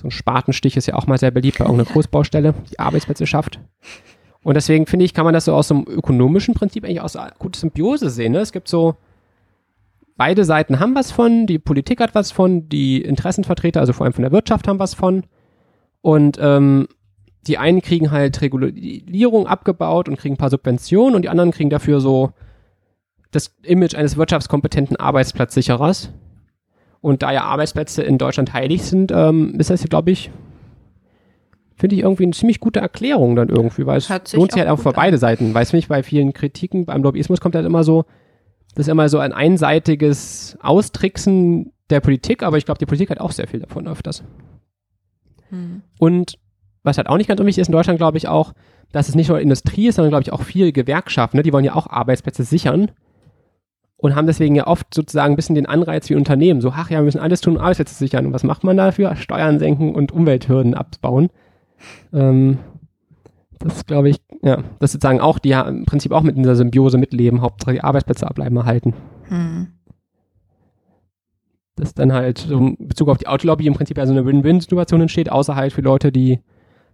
So ein Spatenstich ist ja auch mal sehr beliebt bei irgendeiner Großbaustelle, die Arbeitsplätze schafft. Und deswegen finde ich, kann man das so aus so einem ökonomischen Prinzip eigentlich aus so gute Symbiose sehen. Ne? Es gibt so, beide Seiten haben was von, die Politik hat was von, die Interessenvertreter, also vor allem von der Wirtschaft, haben was von. Und ähm, die einen kriegen halt Regulierung abgebaut und kriegen ein paar Subventionen und die anderen kriegen dafür so das Image eines wirtschaftskompetenten Arbeitsplatzsicherers. Und da ja Arbeitsplätze in Deutschland heilig sind, ähm, ist das, glaube ich, finde ich irgendwie eine ziemlich gute Erklärung dann irgendwie, weil es sich lohnt sich halt auch für beide an. Seiten. Weiß nicht, bei vielen Kritiken beim Lobbyismus kommt halt immer so, das ist immer so ein einseitiges Austricksen der Politik, aber ich glaube, die Politik hat auch sehr viel davon öfters. Hm. Und was halt auch nicht ganz unwichtig ist in Deutschland, glaube ich auch, dass es nicht nur Industrie ist, sondern glaube ich auch viel Gewerkschaften, ne? die wollen ja auch Arbeitsplätze sichern und haben deswegen ja oft sozusagen ein bisschen den Anreiz wie Unternehmen, so, ach ja, wir müssen alles tun, um Arbeitsplätze sichern. Und was macht man dafür? Steuern senken und Umwelthürden abbauen. Ähm, das glaube ich, ja, das sozusagen auch, die ja im Prinzip auch mit dieser Symbiose mitleben, Hauptsache die Arbeitsplätze abbleiben erhalten. Hm. Dass dann halt so in Bezug auf die Autolobby im Prinzip ja so eine Win-Win-Situation entsteht, außer halt für Leute, die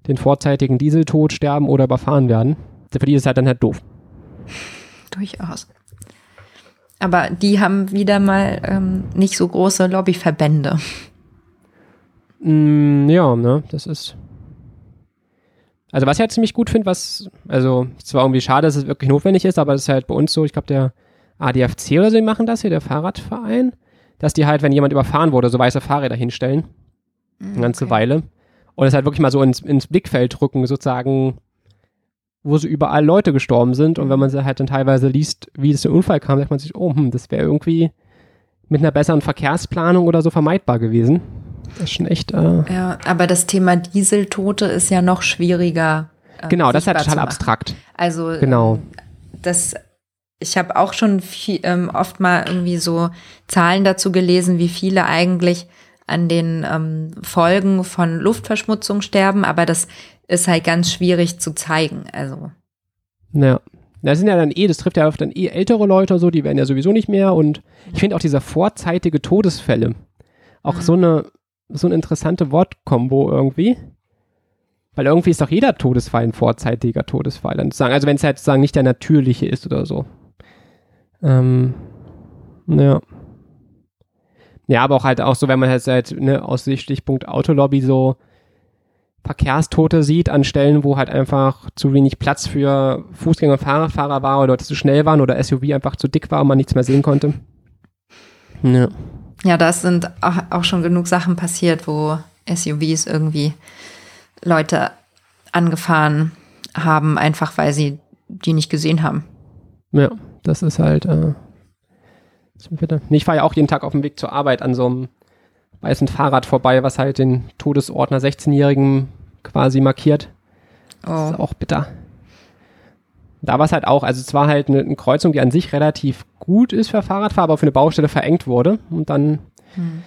den vorzeitigen Dieseltod sterben oder überfahren werden. Für die ist es halt dann halt doof. Durchaus. Aber die haben wieder mal ähm, nicht so große Lobbyverbände. Mm, ja, ne, das ist. Also was ich halt ziemlich gut finde, was, also zwar irgendwie schade, dass es wirklich notwendig ist, aber das ist halt bei uns so, ich glaube der ADFC oder so, die machen das hier, der Fahrradverein, dass die halt, wenn jemand überfahren wurde, so weiße Fahrräder hinstellen. Mm, eine ganze okay. Weile. Und es halt wirklich mal so ins, ins Blickfeld rücken, sozusagen, wo so überall Leute gestorben sind. Und wenn man halt dann teilweise liest, wie es zum Unfall kam, sagt man sich, oh, hm, das wäre irgendwie mit einer besseren Verkehrsplanung oder so vermeidbar gewesen. Das ist schon echt. Äh ja, aber das Thema Dieseltote ist ja noch schwieriger. Äh, genau, das ist halt total abstrakt. Also, genau. Ähm, das, ich habe auch schon viel, ähm, oft mal irgendwie so Zahlen dazu gelesen, wie viele eigentlich an den ähm, Folgen von Luftverschmutzung sterben, aber das ist halt ganz schwierig zu zeigen. Also. Ja. Das sind ja dann eh, das trifft ja oft dann eh ältere Leute so, die werden ja sowieso nicht mehr und ich finde auch diese vorzeitige Todesfälle auch mhm. so eine so eine interessante Wortkombo irgendwie. Weil irgendwie ist doch jeder Todesfall ein vorzeitiger Todesfall. Dann sagen, also wenn es halt sozusagen nicht der natürliche ist oder so. Ähm, ja. Ja, aber auch halt auch so, wenn man halt, halt ne, aus Stichpunkt Autolobby so Verkehrstote sieht an Stellen, wo halt einfach zu wenig Platz für Fußgänger und Fahrradfahrer war oder Leute zu schnell waren oder SUV einfach zu dick war und man nichts mehr sehen konnte. Ja. Ja, da sind auch schon genug Sachen passiert, wo SUVs irgendwie Leute angefahren haben, einfach weil sie die nicht gesehen haben. Ja, das ist halt, äh. Ich fahre ja auch jeden Tag auf dem Weg zur Arbeit an so einem weißen Fahrrad vorbei, was halt den Todesort einer 16-Jährigen quasi markiert. Das ist Oh. auch bitter. Da war es halt auch, also es war halt eine, eine Kreuzung, die an sich relativ gut ist für Fahrradfahrer, aber für eine Baustelle verengt wurde. Und dann Hm.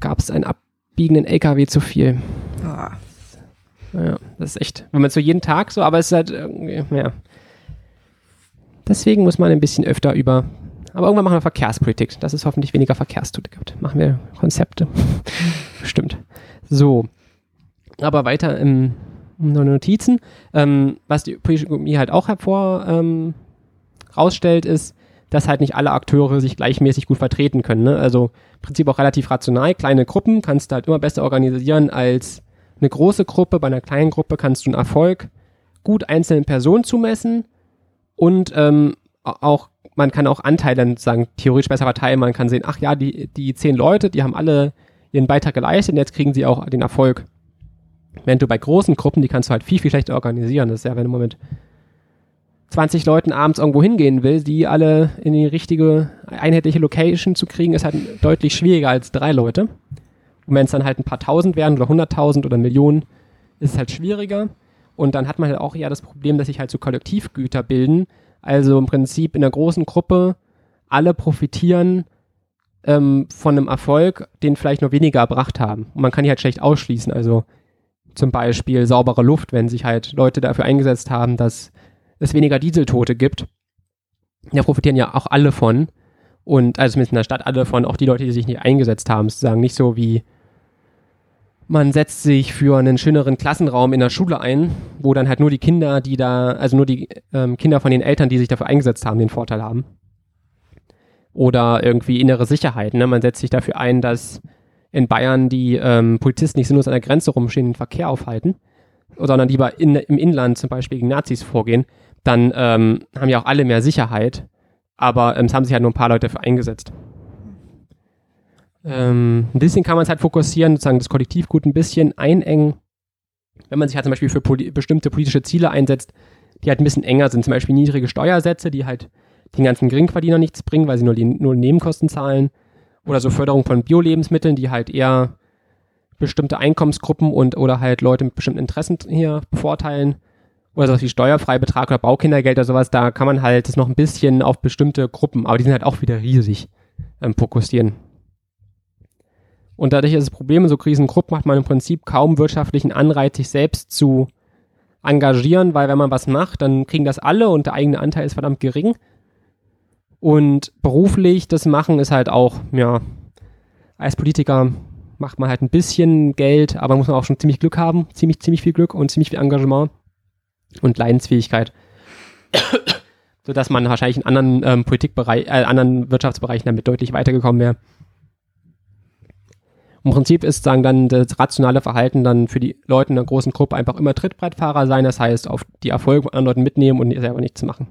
gab es einen abbiegenden LKW zu viel. Ja. Ja, das ist echt, wenn man so jeden Tag so, aber es ist halt irgendwie, ja. Deswegen muss man ein bisschen öfter über, aber irgendwann machen wir Verkehrspolitik, dass es hoffentlich weniger Verkehrstote gibt. Machen wir Konzepte. Stimmt. So. Aber weiter im, Notizen. Ähm, was die Ökonomie halt auch hervor ähm, rausstellt, ist, dass halt nicht alle Akteure sich gleichmäßig gut vertreten können. Ne? Also im Prinzip auch relativ rational. Kleine Gruppen kannst du halt immer besser organisieren als eine große Gruppe. Bei einer kleinen Gruppe kannst du einen Erfolg gut einzelnen Personen zumessen und ähm, auch man kann auch Anteile sozusagen theoretisch besser verteilen. Man kann sehen, ach ja, die, die zehn Leute, die haben alle ihren Beitrag geleistet und jetzt kriegen sie auch den Erfolg. Während du bei großen Gruppen, die kannst du halt viel, viel schlechter organisieren. Das ist ja, wenn du mal mit 20 Leuten abends irgendwo hingehen will, die alle in die richtige, einheitliche Location zu kriegen, ist halt deutlich schwieriger als drei Leute. Und wenn es dann halt ein paar tausend werden oder hunderttausend oder Millionen, ist es halt schwieriger. Und dann hat man halt auch eher das Problem, dass sich halt so Kollektivgüter bilden. Also im Prinzip in einer großen Gruppe alle profitieren ähm, von einem Erfolg, den vielleicht nur weniger erbracht haben. Und man kann die halt schlecht ausschließen. Also zum Beispiel saubere Luft, wenn sich halt Leute dafür eingesetzt haben, dass es weniger Dieseltote gibt. Da profitieren ja auch alle von. Und also zumindest in der Stadt alle von, auch die Leute, die sich nicht eingesetzt haben. Sozusagen nicht so wie man setzt sich für einen schöneren Klassenraum in der Schule ein, wo dann halt nur die Kinder, die da, also nur die ähm, Kinder von den Eltern, die sich dafür eingesetzt haben, den Vorteil haben. Oder irgendwie innere Sicherheit. Ne? Man setzt sich dafür ein, dass in Bayern die ähm, Polizisten nicht sinnlos an der Grenze rumstehen den Verkehr aufhalten, sondern lieber in, im Inland zum Beispiel gegen Nazis vorgehen. Dann ähm, haben ja auch alle mehr Sicherheit, aber ähm, es haben sich halt nur ein paar Leute dafür eingesetzt. Ähm, ein bisschen kann man es halt fokussieren, sozusagen das Kollektivgut ein bisschen einengen. Wenn man sich halt zum Beispiel für poli bestimmte politische Ziele einsetzt, die halt ein bisschen enger sind, zum Beispiel niedrige Steuersätze, die halt den ganzen Geringverdiener nichts bringen, weil sie nur die nur Nebenkosten zahlen. Oder so Förderung von Bio-Lebensmitteln, die halt eher bestimmte Einkommensgruppen und oder halt Leute mit bestimmten Interessen hier bevorteilen. Oder sowas wie Steuerfreibetrag oder Baukindergeld oder sowas, da kann man halt das noch ein bisschen auf bestimmte Gruppen, aber die sind halt auch wieder riesig, ähm, fokussieren. Und dadurch ist das Problem, in so Krisengruppen hat man im Prinzip kaum wirtschaftlichen Anreiz, sich selbst zu engagieren, weil wenn man was macht, dann kriegen das alle und der eigene Anteil ist verdammt gering. Und beruflich das Machen ist halt auch, ja, als Politiker macht man halt ein bisschen Geld, aber muss man auch schon ziemlich Glück haben, ziemlich, ziemlich viel Glück und ziemlich viel Engagement und Leidensfähigkeit. Sodass man wahrscheinlich in anderen ähm, Politikbereich, äh, anderen Wirtschaftsbereichen damit deutlich weitergekommen wäre. Im Prinzip ist sagen dann das rationale Verhalten dann für die Leute in einer großen Gruppe einfach immer Trittbrettfahrer sein, das heißt auf die Erfolge von anderen Leuten mitnehmen und selber nichts machen.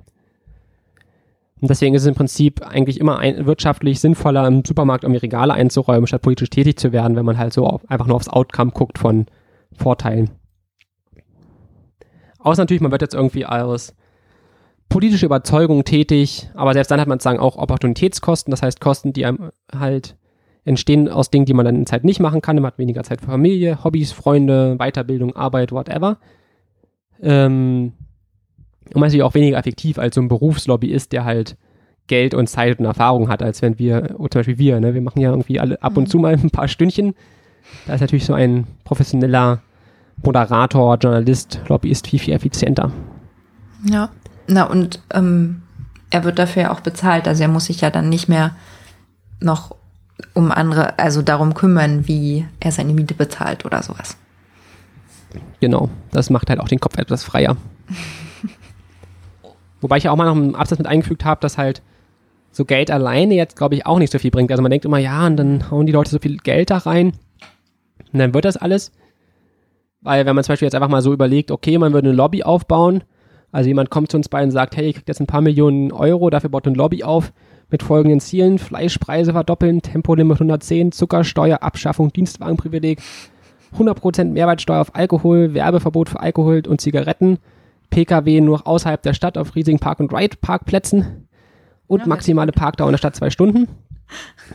Und deswegen ist es im Prinzip eigentlich immer ein, wirtschaftlich sinnvoller, im Supermarkt irgendwie Regale einzuräumen, statt politisch tätig zu werden, wenn man halt so auf, einfach nur aufs Outcome guckt von Vorteilen. Außer natürlich, man wird jetzt irgendwie aus politischer Überzeugung tätig, aber selbst dann hat man sozusagen auch Opportunitätskosten, das heißt Kosten, die einem halt entstehen aus Dingen, die man dann in Zeit nicht machen kann. Man hat weniger Zeit für Familie, Hobbys, Freunde, Weiterbildung, Arbeit, whatever. Ähm, und man ist natürlich auch weniger effektiv als so ein Berufslobbyist, der halt Geld und Zeit und Erfahrung hat, als wenn wir, zum Beispiel wir, ne, wir machen ja irgendwie alle ab und zu mal ein paar Stündchen. Da ist natürlich so ein professioneller Moderator, Journalist, Lobbyist viel, viel effizienter. Ja. Na, und ähm, er wird dafür ja auch bezahlt. Also er muss sich ja dann nicht mehr noch um andere, also darum kümmern, wie er seine Miete bezahlt oder sowas. Genau, das macht halt auch den Kopf etwas freier. Wobei ich ja auch mal noch einen Absatz mit eingefügt habe, dass halt so Geld alleine jetzt, glaube ich, auch nicht so viel bringt. Also man denkt immer, ja, und dann hauen die Leute so viel Geld da rein und dann wird das alles. Weil wenn man zum Beispiel jetzt einfach mal so überlegt, okay, man würde eine Lobby aufbauen, also jemand kommt zu uns bei und sagt, hey, ihr kriegt jetzt ein paar Millionen Euro, dafür baut eine Lobby auf mit folgenden Zielen, Fleischpreise verdoppeln, Tempolimit 110, Zuckersteuer, Abschaffung, Dienstwagenprivileg, 100% Mehrwertsteuer auf Alkohol, Werbeverbot für Alkohol und Zigaretten, Pkw nur außerhalb der Stadt auf riesigen Park- und Ride-Parkplätzen und maximale Parkdauer in der Stadt zwei Stunden.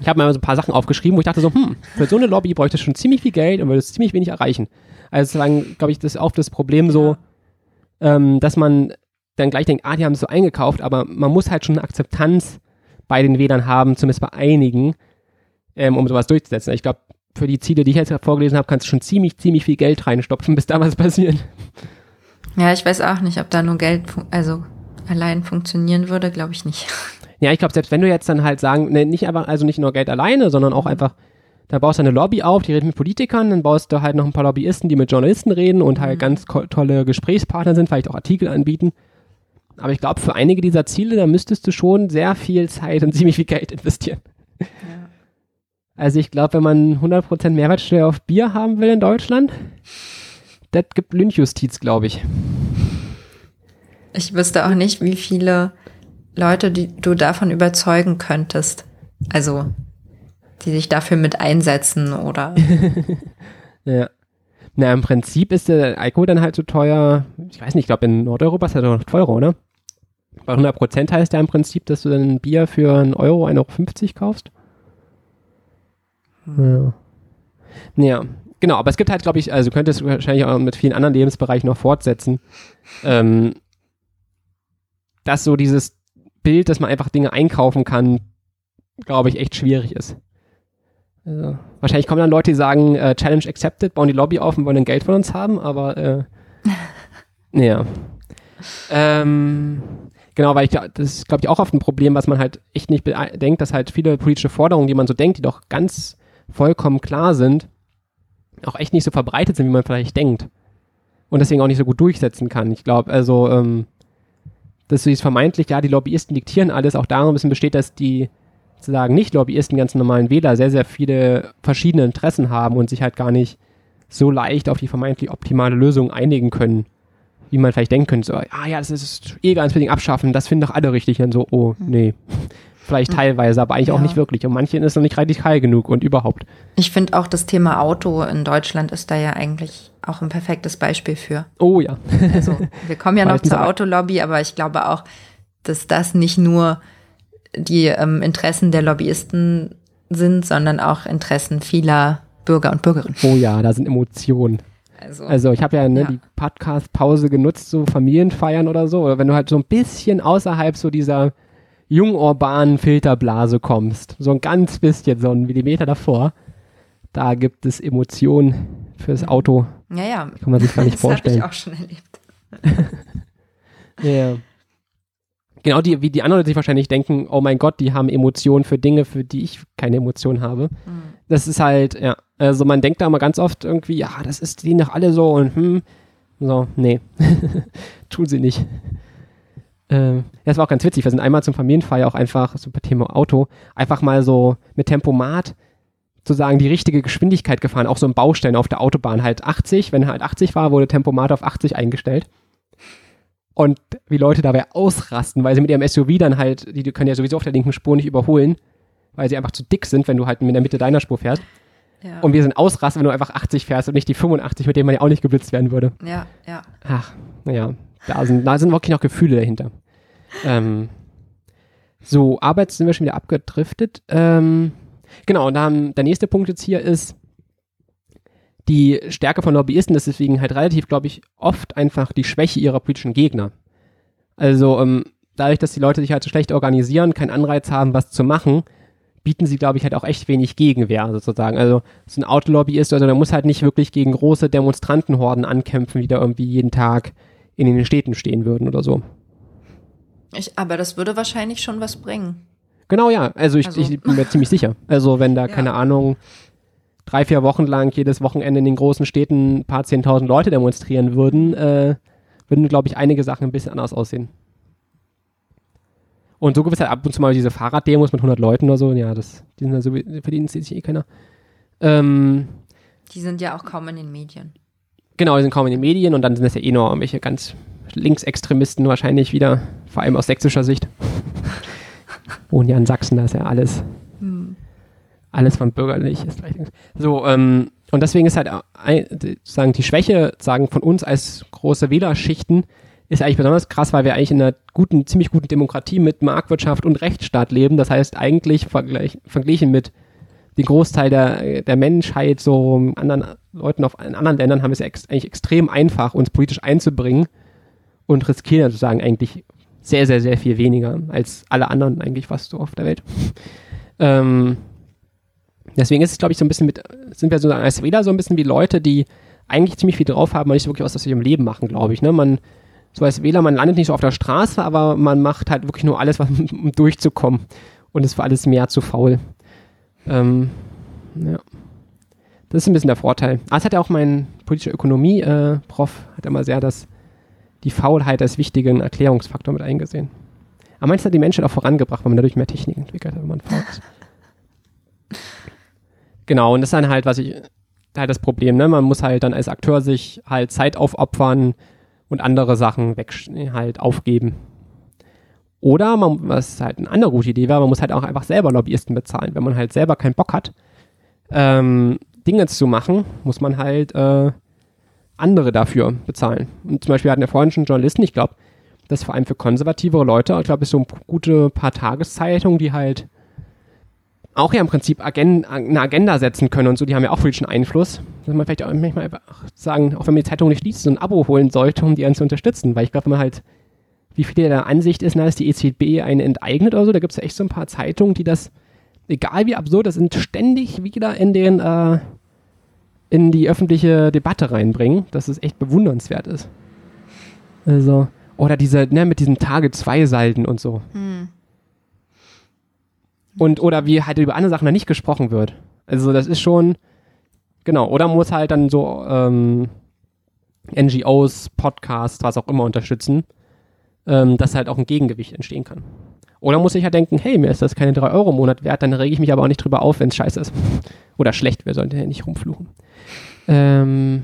Ich habe mir mal so ein paar Sachen aufgeschrieben, wo ich dachte so, hm, für so eine Lobby bräuchte es schon ziemlich viel Geld und würde es ziemlich wenig erreichen. Also deswegen glaube ich, das ist auch das Problem so, ähm, dass man dann gleich denkt, ah, die haben es so eingekauft, aber man muss halt schon eine Akzeptanz bei den Wählern haben, zumindest bei einigen, ähm, um sowas durchzusetzen. Ich glaube, für die Ziele, die ich jetzt vorgelesen habe, kannst du schon ziemlich, ziemlich viel Geld reinstopfen, bis da was passiert. Ja, ich weiß auch nicht, ob da nur Geld, also allein funktionieren würde, glaube ich nicht. Ja, ich glaube, selbst wenn du jetzt dann halt sagen, ne, nicht einfach, also nicht nur Geld alleine, sondern auch einfach, da baust du eine Lobby auf, die redet mit Politikern, dann baust du halt noch ein paar Lobbyisten, die mit Journalisten reden und halt ganz ko- tolle Gesprächspartner sind, vielleicht auch Artikel anbieten. Aber ich glaube, für einige dieser Ziele, da müsstest du schon sehr viel Zeit und ziemlich viel Geld investieren. Also ich glaube, wenn man 100% Mehrwertsteuer auf Bier haben will in Deutschland, das gibt Lynchjustiz, glaube ich. Ich wüsste auch nicht, wie viele Leute die du davon überzeugen könntest. Also, die sich dafür mit einsetzen oder. Ja. Na, im Prinzip ist der Alkohol dann halt so teuer. Ich weiß nicht, ich glaube in Nordeuropa ist er doch noch teurer, oder? Bei 100 Prozent heißt ja im Prinzip, dass du dann ein Bier für einen Euro, 1,50 Euro kaufst. Ja. Ja, genau, aber es gibt halt, glaube ich, also du könntest wahrscheinlich auch mit vielen anderen Lebensbereichen noch fortsetzen, ähm, dass so dieses Bild, dass man einfach Dinge einkaufen kann, glaube ich, echt schwierig ist. Also, wahrscheinlich kommen dann Leute, die sagen, äh, Challenge accepted, bauen die Lobby auf und wollen dann Geld von uns haben, aber äh, ja. Ähm, genau, weil ich das ist, glaube ich, auch oft ein Problem, was man halt echt nicht bedenkt, dass halt viele politische Forderungen, die man so denkt, die doch ganz vollkommen klar sind, auch echt nicht so verbreitet sind, wie man vielleicht denkt. Und deswegen auch nicht so gut durchsetzen kann. Ich glaube, also, ähm, dass so dieses vermeintlich, ja, die Lobbyisten diktieren alles, auch darum ein bisschen besteht, dass die sozusagen nicht Lobbyisten, ganz normalen Wähler, sehr, sehr viele verschiedene Interessen haben und sich halt gar nicht so leicht auf die vermeintlich optimale Lösung einigen können, wie man vielleicht denken könnte. So, ah ja, das ist eh ganz unbedingt abschaffen, das finden doch alle richtig. Und so, oh, nee. Vielleicht teilweise, aber eigentlich auch Ja. nicht wirklich. Und manchen ist noch nicht radikal genug und überhaupt. Ich finde auch das Thema Auto in Deutschland ist da ja eigentlich auch ein perfektes Beispiel für. Oh ja. Also, wir kommen ja noch Meistens zur Autolobby, aber ich glaube auch, dass das nicht nur die ähm, Interessen der Lobbyisten sind, sondern auch Interessen vieler Bürger und Bürgerinnen. Oh ja, da sind Emotionen. Also, Also ich habe ja, ne, Ja. die Podcast-Pause genutzt, so Familienfeiern oder so. Oder wenn du halt so ein bisschen außerhalb so dieser jungurbanen Filterblase kommst, so ein ganz bisschen, so ein Millimeter davor, da gibt es Emotionen fürs Auto. ja, ja. Kann man sich gar nicht das habe vorstellen. ich auch schon erlebt. Ja. Genau, die, wie die anderen sich wahrscheinlich denken, oh mein Gott, die haben Emotionen für Dinge, für die ich keine Emotionen habe. Das ist halt, ja, also man denkt da mal ganz oft irgendwie, ja, das ist die doch alle so und hm, so, nee, tun sie nicht. Äh, ja, das war auch ganz witzig, wir sind einmal zum Familienfeier auch einfach, so bei Thema Auto, einfach mal so mit Tempomat sozusagen die richtige Geschwindigkeit gefahren, auch so im Baustellen auf der Autobahn halt 80, wenn halt 80 war, wurde Tempomat auf 80 eingestellt. Und wie Leute dabei ausrasten, weil sie mit ihrem SUV dann halt, die, die können ja sowieso auf der linken Spur nicht überholen, weil sie einfach zu dick sind, wenn du halt in der Mitte deiner Spur fährst. Ja, Und wir sind ausrasten, wenn du einfach 80 fährst und nicht die 85, mit denen man ja auch nicht geblitzt werden würde. ja, ja. Ach, naja, da sind, da sind wirklich noch Gefühle dahinter. Ähm, so, Arbeit sind wir schon wieder abgedriftet. Ähm, genau, und dann der nächste Punkt jetzt hier ist, die Stärke von Lobbyisten ist deswegen halt relativ, glaube ich, oft einfach die Schwäche ihrer politischen Gegner. Also, ähm, dadurch, dass die Leute sich halt so schlecht organisieren, keinen Anreiz haben, was zu machen, bieten sie, glaube ich, halt auch echt wenig Gegenwehr sozusagen. Also so ein Autolobby ist, also der muss halt nicht wirklich gegen große Demonstrantenhorden ankämpfen, die da irgendwie jeden Tag in den Städten stehen würden oder so. Ich, aber das würde wahrscheinlich schon was bringen. Genau, ja. Also ich, Also- ich bin mir ziemlich sicher. Also wenn da, Ja. keine Ahnung, drei, vier Wochen lang jedes Wochenende in den großen Städten ein paar zehntausend Leute demonstrieren würden, äh, würden, glaube ich, einige Sachen ein bisschen anders aussehen. Und so gibt es halt ab und zu mal diese Fahrraddemos mit 100 Leuten oder so. Ja, das, die sind ja so, für die interessiert sich eh keiner. Ähm, Die sind ja auch kaum in den Medien. Genau, die sind kaum in den Medien und dann sind das ja eh nur irgendwelche ganz Linksextremisten wahrscheinlich wieder, vor allem aus sächsischer Sicht. Wohnen ja in Sachsen, da ist ja alles, alles von bürgerlich. Ist so, ähm, und deswegen ist halt sagen die Schwäche sagen von uns als große Wählerschichten, ist eigentlich besonders krass, weil wir eigentlich in einer guten, ziemlich guten Demokratie mit Marktwirtschaft und Rechtsstaat leben. Das heißt, eigentlich vergleich, verglichen mit dem Großteil der, der Menschheit, so anderen Leuten auf, in anderen Ländern haben es ex, eigentlich extrem einfach, uns politisch einzubringen und riskieren sozusagen eigentlich sehr, sehr, sehr viel weniger als alle anderen eigentlich fast so auf der Welt. ähm, deswegen ist es, glaube ich, so ein bisschen mit, sind wir so als Wähler so ein bisschen wie Leute, die eigentlich ziemlich viel drauf haben, aber nicht so wirklich was aus ihrem Leben machen, glaube ich. Ne? Man, so als Wähler, man landet nicht so auf der Straße, aber man macht halt wirklich nur alles, was, um durchzukommen und ist für alles mehr zu faul. Ähm, ja. Das ist ein bisschen der Vorteil. Aber es hat ja auch mein politischer Ökonomie-Prof, äh, hat immer sehr das, die Faulheit als wichtigen Erklärungsfaktor mit eingesehen. Aber meinst du, hat die Menschheit auch vorangebracht, weil man dadurch mehr Technik entwickelt hat, wenn man faul ist? genau, und das ist dann halt, was ich, halt das Problem, ne? Man muss halt dann als Akteur sich halt Zeit aufopfern und andere Sachen weg, halt aufgeben. Oder man, was halt eine andere gute Idee wäre, man muss halt auch einfach selber Lobbyisten bezahlen. Wenn man halt selber keinen Bock hat, ähm, Dinge zu machen, muss man halt äh, andere dafür bezahlen. Und zum Beispiel hatten wir vorhin schon Journalisten, ich glaube, das ist vor allem für konservativere Leute, ich glaube, ist so ein gute paar Tageszeitungen, die halt auch ja im Prinzip Agen eine Agenda setzen können und so, die haben ja auch politischen Einfluss. Dass man vielleicht auch manchmal einfach sagen, auch wenn man die Zeitung nicht liest, so ein Abo holen sollte, um die einen zu unterstützen. Weil ich glaube, wenn man halt, wie viele der Ansicht ist, na, dass die EZB einen enteignet oder so, da gibt es ja echt so ein paar Zeitungen, die das, egal wie absurd das sind, ständig wieder in den, äh, in die öffentliche Debatte reinbringen, dass es echt bewundernswert ist. Also, oder diese, ne, mit diesen Tage-2-Salden und so. Hm. Und, oder wie halt über andere Sachen da nicht gesprochen wird. Also das ist schon, genau, oder muss halt dann so ähm, NGOs, Podcasts, was auch immer unterstützen, ähm, dass halt auch ein Gegengewicht entstehen kann. Oder muss ich halt denken, hey, mir ist das keine 3 Euro im Monat wert, dann rege ich mich aber auch nicht drüber auf, wenn es scheiße ist. Oder schlecht, wir sollten ja nicht rumfluchen. Ähm,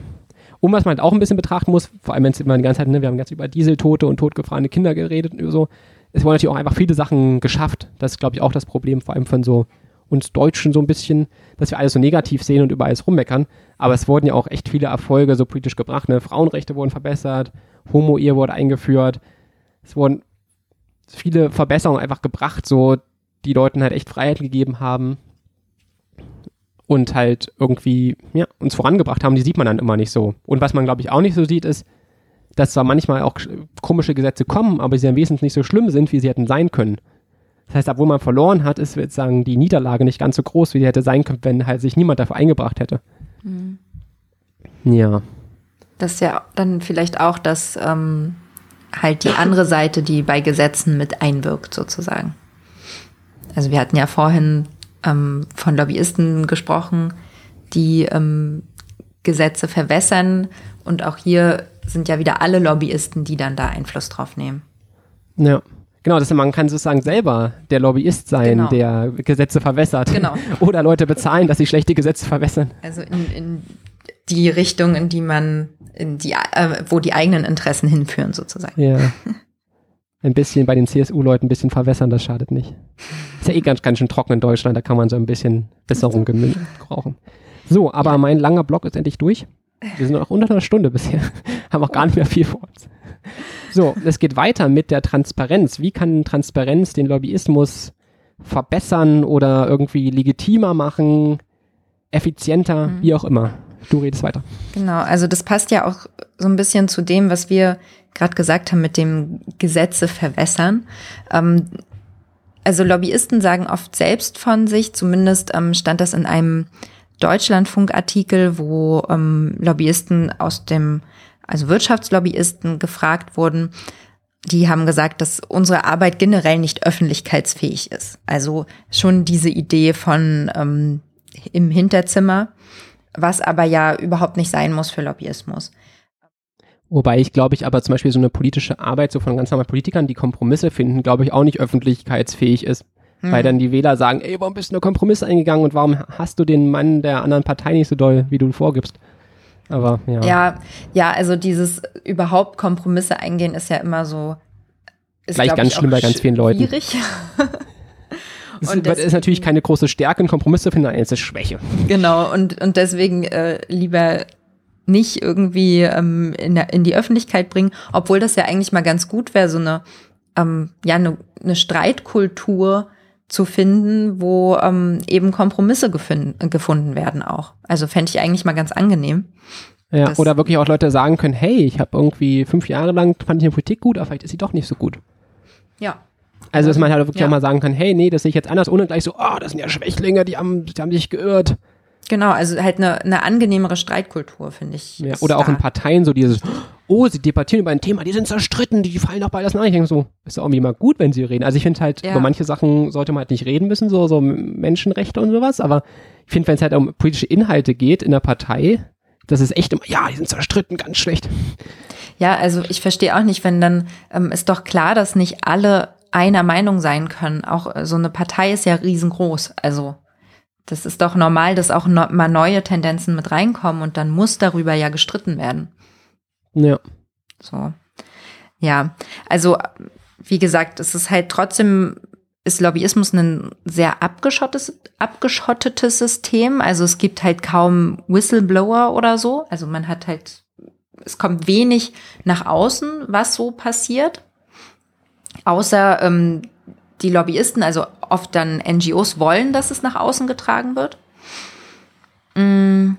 und was man halt auch ein bisschen betrachten muss, vor allem wenn es immer die ganze Zeit, ne, wir haben ganz über Dieseltote und totgefahrene Kinder geredet und so, es wurden natürlich auch einfach viele Sachen geschafft. Das ist, glaube ich, auch das Problem, vor allem von so uns Deutschen so ein bisschen, dass wir alles so negativ sehen und über alles rummeckern. Aber es wurden ja auch echt viele Erfolge so politisch gebracht. Ne? Frauenrechte wurden verbessert, Homo-Ehe wurde eingeführt. Es wurden viele Verbesserungen einfach gebracht, so die Leuten halt echt Freiheit gegeben haben und halt irgendwie ja, uns vorangebracht haben. Die sieht man dann immer nicht so. Und was man, glaube ich, auch nicht so sieht, ist, dass zwar manchmal auch komische Gesetze kommen, aber sie am wesentlich nicht so schlimm sind, wie sie hätten sein können. Das heißt, obwohl man verloren hat, ist sozusagen die Niederlage nicht ganz so groß, wie sie hätte sein können, wenn halt sich niemand dafür eingebracht hätte. Mhm. Ja. Das ist ja dann vielleicht auch das ähm, halt die andere Seite, die bei Gesetzen mit einwirkt, sozusagen. Also wir hatten ja vorhin ähm, von Lobbyisten gesprochen, die ähm, Gesetze verwässern und auch hier sind ja wieder alle Lobbyisten, die dann da Einfluss drauf nehmen. Ja. Genau, das, man kann sozusagen selber der Lobbyist sein, genau. der Gesetze verwässert. Genau. Oder Leute bezahlen, dass sie schlechte Gesetze verwässern. Also in, in die Richtung, in die man, die, äh, wo die eigenen Interessen hinführen, sozusagen. Ja. Ein bisschen bei den CSU-Leuten ein bisschen verwässern, das schadet nicht. Ist ja eh ganz, ganz schön trocken in Deutschland, da kann man so ein bisschen Besserung brauchen. So, aber ja. mein langer Block ist endlich durch. Wir sind noch unter einer Stunde bisher, haben auch gar nicht mehr viel vor uns. So, es geht weiter mit der Transparenz. Wie kann Transparenz den Lobbyismus verbessern oder irgendwie legitimer machen, effizienter, mhm. wie auch immer? Du redest weiter. Genau, also das passt ja auch so ein bisschen zu dem, was wir gerade gesagt haben mit dem Gesetze verwässern. Ähm, also Lobbyisten sagen oft selbst von sich, zumindest ähm, stand das in einem Deutschlandfunk-Artikel, wo ähm, Lobbyisten aus dem, also Wirtschaftslobbyisten gefragt wurden. Die haben gesagt, dass unsere Arbeit generell nicht öffentlichkeitsfähig ist. Also schon diese Idee von ähm, im Hinterzimmer, was aber ja überhaupt nicht sein muss für Lobbyismus. Wobei ich glaube ich aber zum Beispiel so eine politische Arbeit so von ganz normalen Politikern, die Kompromisse finden, glaube ich auch nicht öffentlichkeitsfähig ist. Mhm. Weil dann die Wähler sagen, ey, warum bist du nur Kompromiss eingegangen und warum hast du den Mann der anderen Partei nicht so doll, wie du vorgibst? Aber ja. Ja, ja, also dieses überhaupt Kompromisse eingehen ist ja immer so. Ist, Vielleicht ganz schlimm bei ganz vielen Leuten. Schwierig. Es ist, ist, natürlich keine große Stärke, einen Kompromiss zu finden, es ist Schwäche. Genau, und, und deswegen äh, lieber nicht irgendwie ähm, in, der, in die Öffentlichkeit bringen, obwohl das ja eigentlich mal ganz gut wäre, so eine, ähm, ja, eine, eine Streitkultur zu finden, wo ähm, eben Kompromisse gefunden, gefunden werden auch. Also fände ich eigentlich mal ganz angenehm. Ja, oder wirklich auch Leute sagen können, hey, ich habe irgendwie fünf Jahre lang, fand ich eine Politik gut, aber vielleicht ist sie doch nicht so gut. Ja. Also, dass man halt wirklich ja. auch mal sagen kann, hey, nee, das sehe ich jetzt anders, ohne gleich so, oh, das sind ja Schwächlinge, die haben, die haben sich geirrt. Genau, also halt eine, eine angenehmere Streitkultur, finde ich. Ja, oder auch in Parteien so dieses, oh, sie debattieren über ein Thema, die sind zerstritten, die fallen doch beides aus Ich denke so, ist auch irgendwie mal gut, wenn sie reden. Also ich finde halt, ja. über manche Sachen sollte man halt nicht reden müssen, so, so Menschenrechte und sowas, aber ich finde, wenn es halt um politische Inhalte geht in der Partei, das ist echt immer, ja, die sind zerstritten, ganz schlecht. Ja, also ich verstehe auch nicht, wenn dann ähm, ist doch klar, dass nicht alle einer Meinung sein können. Auch äh, so eine Partei ist ja riesengroß. Also das ist doch normal, dass auch no mal neue Tendenzen mit reinkommen und dann muss darüber ja gestritten werden. Ja. So. Ja, also wie gesagt, es ist halt trotzdem ist Lobbyismus ein sehr abgeschottetes, abgeschottetes System. Also es gibt halt kaum Whistleblower oder so. Also man hat halt, es kommt wenig nach außen, was so passiert. Außer ähm, die Lobbyisten, also oft dann NGOs wollen, dass es nach außen getragen wird. Mm,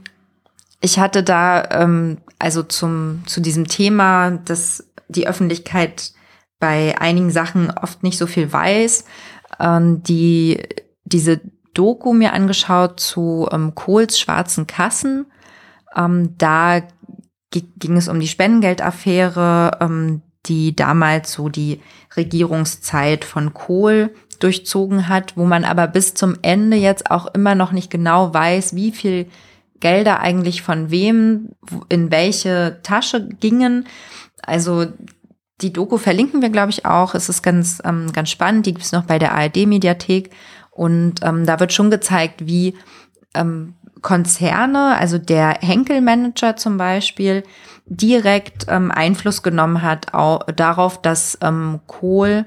ich hatte da ähm, also zum zu diesem Thema, dass die Öffentlichkeit bei einigen Sachen oft nicht so viel weiß, ähm, die diese Doku mir angeschaut zu ähm, Kohls schwarzen Kassen. Ähm, da ging es um die Spendengeldaffäre, ähm, die damals so die Regierungszeit von Kohl durchzogen hat, wo man aber bis zum Ende jetzt auch immer noch nicht genau weiß, wie viel Gelder eigentlich von wem in welche Tasche gingen. Also die Doku verlinken wir, glaube ich, auch. Es ist ganz, ähm, ganz spannend. Die gibt es noch bei der ARD-Mediathek. Und ähm, da wird schon gezeigt, wie ähm, Konzerne, also der Henkel-Manager zum Beispiel, direkt ähm, Einfluss genommen hat auch darauf, dass ähm, Kohl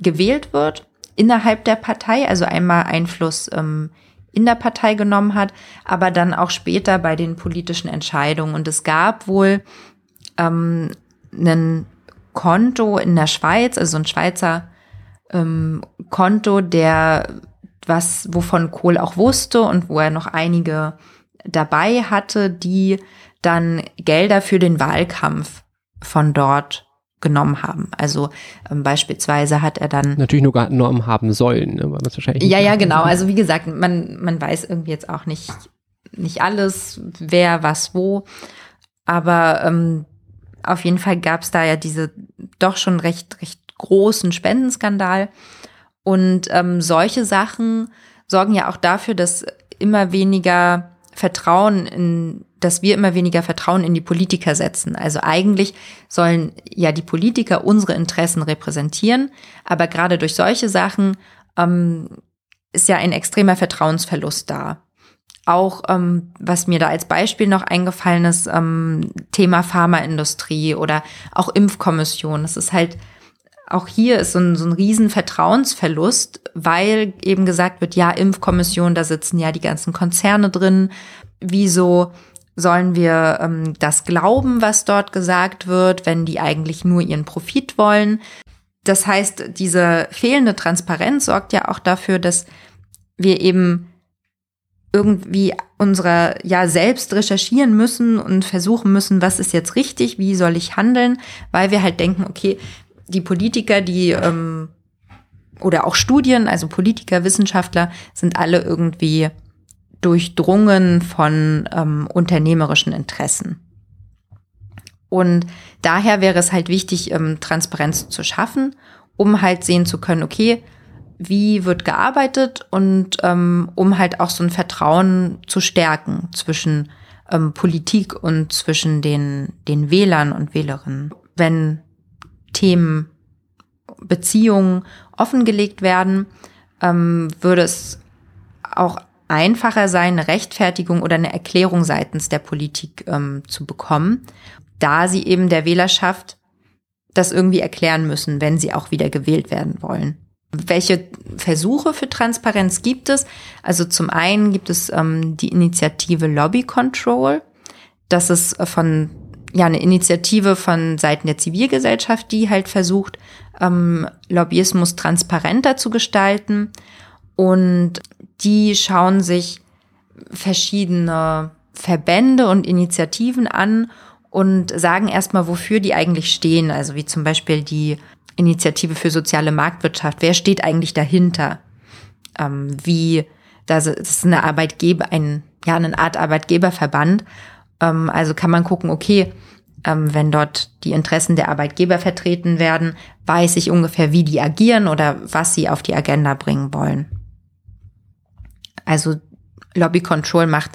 gewählt wird innerhalb der Partei, also einmal Einfluss ähm, in der Partei genommen hat, aber dann auch später bei den politischen Entscheidungen. Und es gab wohl ähm, einen Konto in der Schweiz, also ein Schweizer ähm, Konto, der was, wovon Kohl auch wusste und wo er noch einige dabei hatte, die dann Gelder für den Wahlkampf von dort genommen haben. Also ähm, beispielsweise hat er dann natürlich nur genommen haben sollen, ne? weil das wahrscheinlich ja ja genau. Also wie gesagt, man man weiß irgendwie jetzt auch nicht nicht alles, wer was wo, aber ähm, auf jeden Fall gab es da ja diese doch schon recht, recht großen Spendenskandal. Und ähm, solche Sachen sorgen ja auch dafür, dass immer weniger Vertrauen in, dass wir immer weniger Vertrauen in die Politiker setzen. Also eigentlich sollen ja die Politiker unsere Interessen repräsentieren, aber gerade durch solche Sachen ähm, ist ja ein extremer Vertrauensverlust da. Auch ähm, was mir da als Beispiel noch eingefallen ist, ähm, Thema Pharmaindustrie oder auch Impfkommission. Das ist halt, auch hier ist so ein, so ein riesen Vertrauensverlust, weil eben gesagt wird, ja, Impfkommission, da sitzen ja die ganzen Konzerne drin. Wieso sollen wir ähm, das glauben, was dort gesagt wird, wenn die eigentlich nur ihren Profit wollen? Das heißt, diese fehlende Transparenz sorgt ja auch dafür, dass wir eben irgendwie unsere ja selbst recherchieren müssen und versuchen müssen, was ist jetzt richtig, wie soll ich handeln, weil wir halt denken, okay, die Politiker, die ähm, oder auch Studien, also Politiker, Wissenschaftler, sind alle irgendwie durchdrungen von ähm, unternehmerischen Interessen. Und daher wäre es halt wichtig, ähm, Transparenz zu schaffen, um halt sehen zu können, okay, wie wird gearbeitet und ähm, um halt auch so ein Vertrauen zu stärken zwischen ähm, Politik und zwischen den, den Wählern und Wählerinnen. Wenn Themen, Beziehungen offengelegt werden, ähm, würde es auch einfacher sein, eine Rechtfertigung oder eine Erklärung seitens der Politik ähm, zu bekommen, da sie eben der Wählerschaft das irgendwie erklären müssen, wenn sie auch wieder gewählt werden wollen. Welche Versuche für Transparenz gibt es? Also zum einen gibt es ähm, die Initiative Lobby Control. das ist von ja eine Initiative von Seiten der Zivilgesellschaft, die halt versucht, ähm, Lobbyismus transparenter zu gestalten. Und die schauen sich verschiedene Verbände und Initiativen an und sagen erstmal, wofür die eigentlich stehen. Also wie zum Beispiel die Initiative für soziale Marktwirtschaft. Wer steht eigentlich dahinter? Ähm, wie, das ist eine Arbeitgeber, ein, ja, eine Art Arbeitgeberverband. Ähm, also kann man gucken, okay, ähm, wenn dort die Interessen der Arbeitgeber vertreten werden, weiß ich ungefähr, wie die agieren oder was sie auf die Agenda bringen wollen. Also Lobby Control macht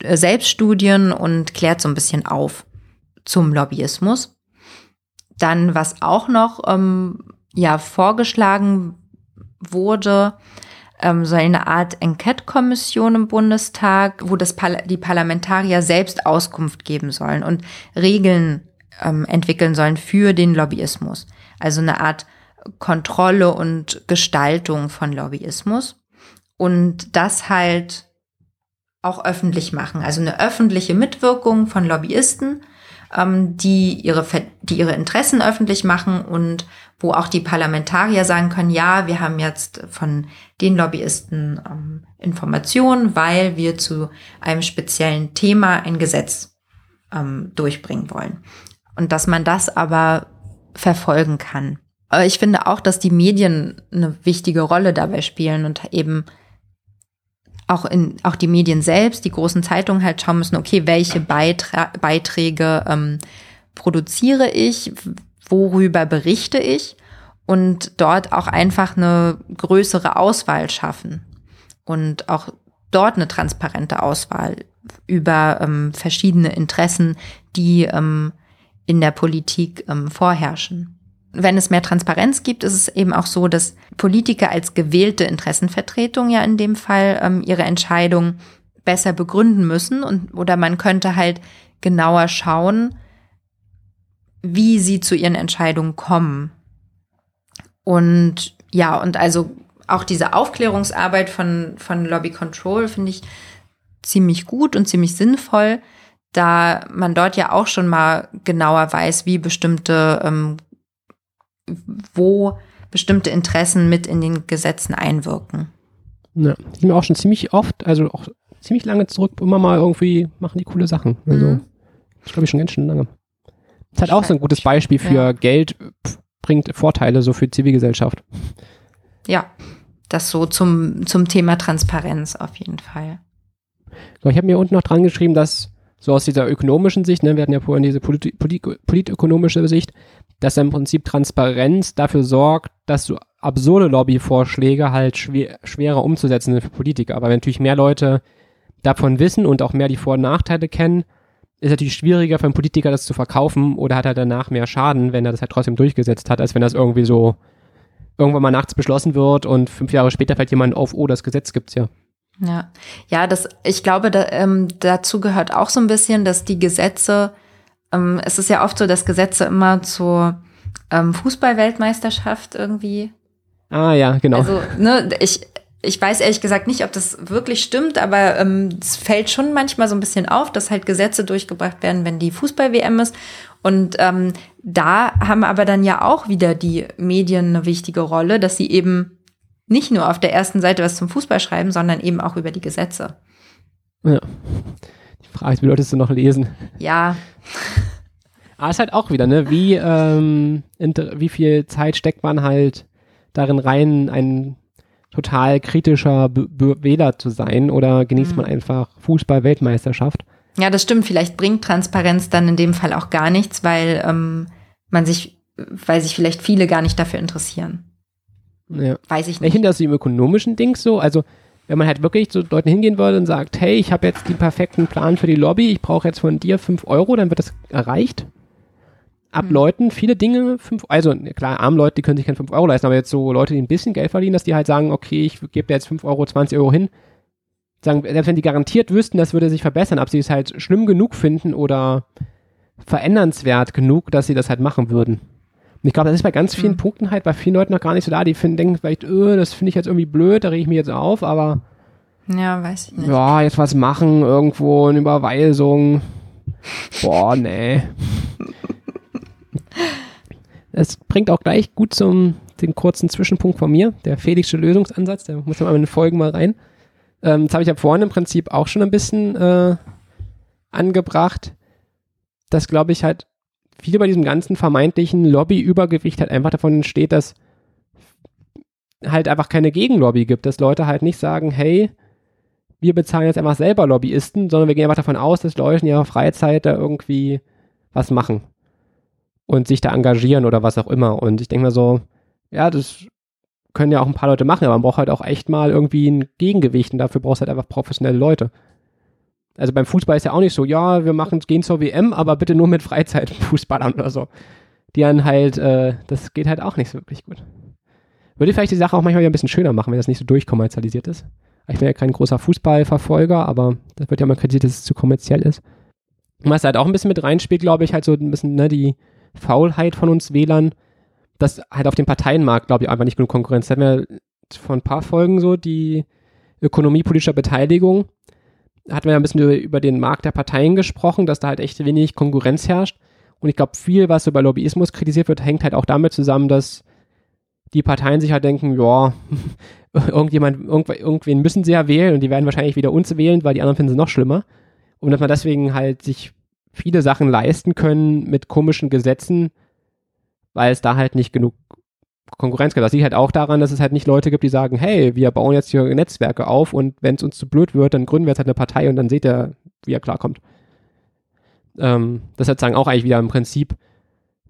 äh, Selbststudien und klärt so ein bisschen auf zum Lobbyismus. Dann, was auch noch ähm, ja vorgeschlagen wurde, ähm, so eine Art Enquete-Kommission im Bundestag, wo das Par die Parlamentarier selbst Auskunft geben sollen und Regeln ähm, entwickeln sollen für den Lobbyismus. Also eine Art Kontrolle und Gestaltung von Lobbyismus. Und das halt auch öffentlich machen. Also eine öffentliche Mitwirkung von Lobbyisten ähm, die, ihre, die ihre Interessen öffentlich machen und wo auch die Parlamentarier sagen können, ja, wir haben jetzt von den Lobbyisten ähm, Informationen, weil wir zu einem speziellen Thema ein Gesetz ähm, durchbringen wollen. Und dass man das aber verfolgen kann. Ich finde auch, dass die Medien eine wichtige Rolle dabei spielen und eben auch in auch die Medien selbst, die großen Zeitungen halt schauen müssen, okay, welche Beitra Beiträge ähm, produziere ich, worüber berichte ich und dort auch einfach eine größere Auswahl schaffen und auch dort eine transparente Auswahl über ähm, verschiedene Interessen, die ähm, in der Politik ähm, vorherrschen. Wenn es mehr Transparenz gibt, ist es eben auch so, dass Politiker als gewählte Interessenvertretung ja in dem Fall ähm, ihre Entscheidung besser begründen müssen und oder man könnte halt genauer schauen, wie sie zu ihren Entscheidungen kommen. Und ja, und also auch diese Aufklärungsarbeit von, von Lobby Control finde ich ziemlich gut und ziemlich sinnvoll, da man dort ja auch schon mal genauer weiß, wie bestimmte ähm, wo bestimmte Interessen mit in den Gesetzen einwirken. Ja, die sind auch schon ziemlich oft, also auch ziemlich lange zurück, immer mal irgendwie machen die coole Sachen. Also, mhm. das glaube ich schon ganz schön lange. Das ist halt auch so ein gutes Beispiel für ja. Geld bringt Vorteile so für Zivilgesellschaft. Ja, das so zum, zum Thema Transparenz auf jeden Fall. So, ich habe mir unten noch dran geschrieben, dass so aus dieser ökonomischen Sicht, ne, wir hatten ja vorhin diese polit polit politökonomische Sicht, dass im Prinzip Transparenz dafür sorgt, dass so absurde Lobbyvorschläge halt schwer, schwerer umzusetzen sind für Politiker. Aber wenn natürlich mehr Leute davon wissen und auch mehr die Vor- und Nachteile kennen, ist natürlich schwieriger für einen Politiker das zu verkaufen oder hat er danach mehr Schaden, wenn er das halt trotzdem durchgesetzt hat, als wenn das irgendwie so irgendwann mal nachts beschlossen wird und fünf Jahre später fällt jemand auf, oh, das Gesetz gibt's ja. Ja, ja, das, ich glaube, da, ähm, dazu gehört auch so ein bisschen, dass die Gesetze ähm, es ist ja oft so, dass Gesetze immer zur ähm, Fußballweltmeisterschaft irgendwie. Ah ja, genau. Also, ne, ich, ich weiß ehrlich gesagt nicht, ob das wirklich stimmt, aber ähm, es fällt schon manchmal so ein bisschen auf, dass halt Gesetze durchgebracht werden, wenn die Fußball-WM ist. Und ähm, da haben aber dann ja auch wieder die Medien eine wichtige Rolle, dass sie eben nicht nur auf der ersten Seite was zum Fußball schreiben, sondern eben auch über die Gesetze. Ja. Die Frage ist, wie Leute es noch lesen? Ja. Aber es ist halt auch wieder, ne, wie, ähm, wie viel Zeit steckt man halt darin rein, ein total kritischer B B Wähler zu sein oder genießt mhm. man einfach Fußball-Weltmeisterschaft? Ja, das stimmt. Vielleicht bringt Transparenz dann in dem Fall auch gar nichts, weil ähm, man sich, weil sich vielleicht viele gar nicht dafür interessieren. Ja. Weiß ich nicht. Ich finde das im ökonomischen Ding so, also wenn man halt wirklich zu Leuten hingehen würde und sagt, hey, ich habe jetzt den perfekten Plan für die Lobby, ich brauche jetzt von dir fünf Euro, dann wird das erreicht. Ab mhm. Leuten viele Dinge, fünf, also klar, arme Leute, die können sich keine fünf Euro leisten, aber jetzt so Leute, die ein bisschen Geld verdienen, dass die halt sagen, okay, ich gebe dir jetzt fünf Euro, 20 Euro hin. Sagen, selbst wenn die garantiert wüssten, das würde sich verbessern, ob sie es halt schlimm genug finden oder verändernswert genug, dass sie das halt machen würden. Und ich glaube, das ist bei ganz vielen mhm. Punkten halt bei vielen Leuten noch gar nicht so da. Die finden, denken vielleicht, öh, das finde ich jetzt irgendwie blöd, da rege ich mich jetzt auf, aber ja, weiß ich nicht. Ja, jetzt was machen, irgendwo eine Überweisung. Boah, nee. Es bringt auch gleich gut zum den kurzen Zwischenpunkt von mir, der Felixsche Lösungsansatz, der muss mal in den Folgen mal rein. Ähm, das habe ich ja vorhin im Prinzip auch schon ein bisschen äh, angebracht, dass, glaube ich, halt viel bei diesem ganzen vermeintlichen Lobbyübergewicht halt einfach davon entsteht, dass halt einfach keine Gegenlobby gibt, dass Leute halt nicht sagen, hey, wir bezahlen jetzt einfach selber Lobbyisten, sondern wir gehen einfach davon aus, dass Leute in ihrer Freizeit da irgendwie was machen und sich da engagieren oder was auch immer. Und ich denke mir so, ja, das können ja auch ein paar Leute machen, aber man braucht halt auch echt mal irgendwie ein Gegengewicht und dafür brauchst du halt einfach professionelle Leute. Also beim Fußball ist ja auch nicht so, ja, wir machen, gehen zur WM, aber bitte nur mit Freizeitfußballern oder so. Die dann halt, äh, das geht halt auch nicht so wirklich gut. Würde vielleicht die Sache auch manchmal ein bisschen schöner machen, wenn das nicht so durchkommerzialisiert ist. Ich bin ja kein großer Fußballverfolger, aber das wird ja mal kritisiert, dass es zu kommerziell ist. Und was halt auch ein bisschen mit reinspielt, glaube ich, halt so ein bisschen ne, die Faulheit von uns Wählern, dass halt auf dem Parteienmarkt, glaube ich, einfach nicht genug Konkurrenz. Da hatten wir vor ein paar Folgen so die Ökonomie politischer Beteiligung. Hatten wir ja ein bisschen über, über den Markt der Parteien gesprochen, dass da halt echt wenig Konkurrenz herrscht. Und ich glaube, viel, was bei Lobbyismus kritisiert wird, hängt halt auch damit zusammen, dass die Parteien sich halt denken, ja, irgendjemand, irgendwen müssen sie ja wählen und die werden wahrscheinlich wieder uns wählen, weil die anderen finden sie noch schlimmer. Und dass man deswegen halt sich viele Sachen leisten können mit komischen Gesetzen, weil es da halt nicht genug Konkurrenz gibt. Das liegt halt auch daran, dass es halt nicht Leute gibt, die sagen, hey, wir bauen jetzt hier Netzwerke auf und wenn es uns zu blöd wird, dann gründen wir jetzt halt eine Partei und dann seht ihr, wie er klarkommt. Ähm, das ist halt sagen auch eigentlich wieder im Prinzip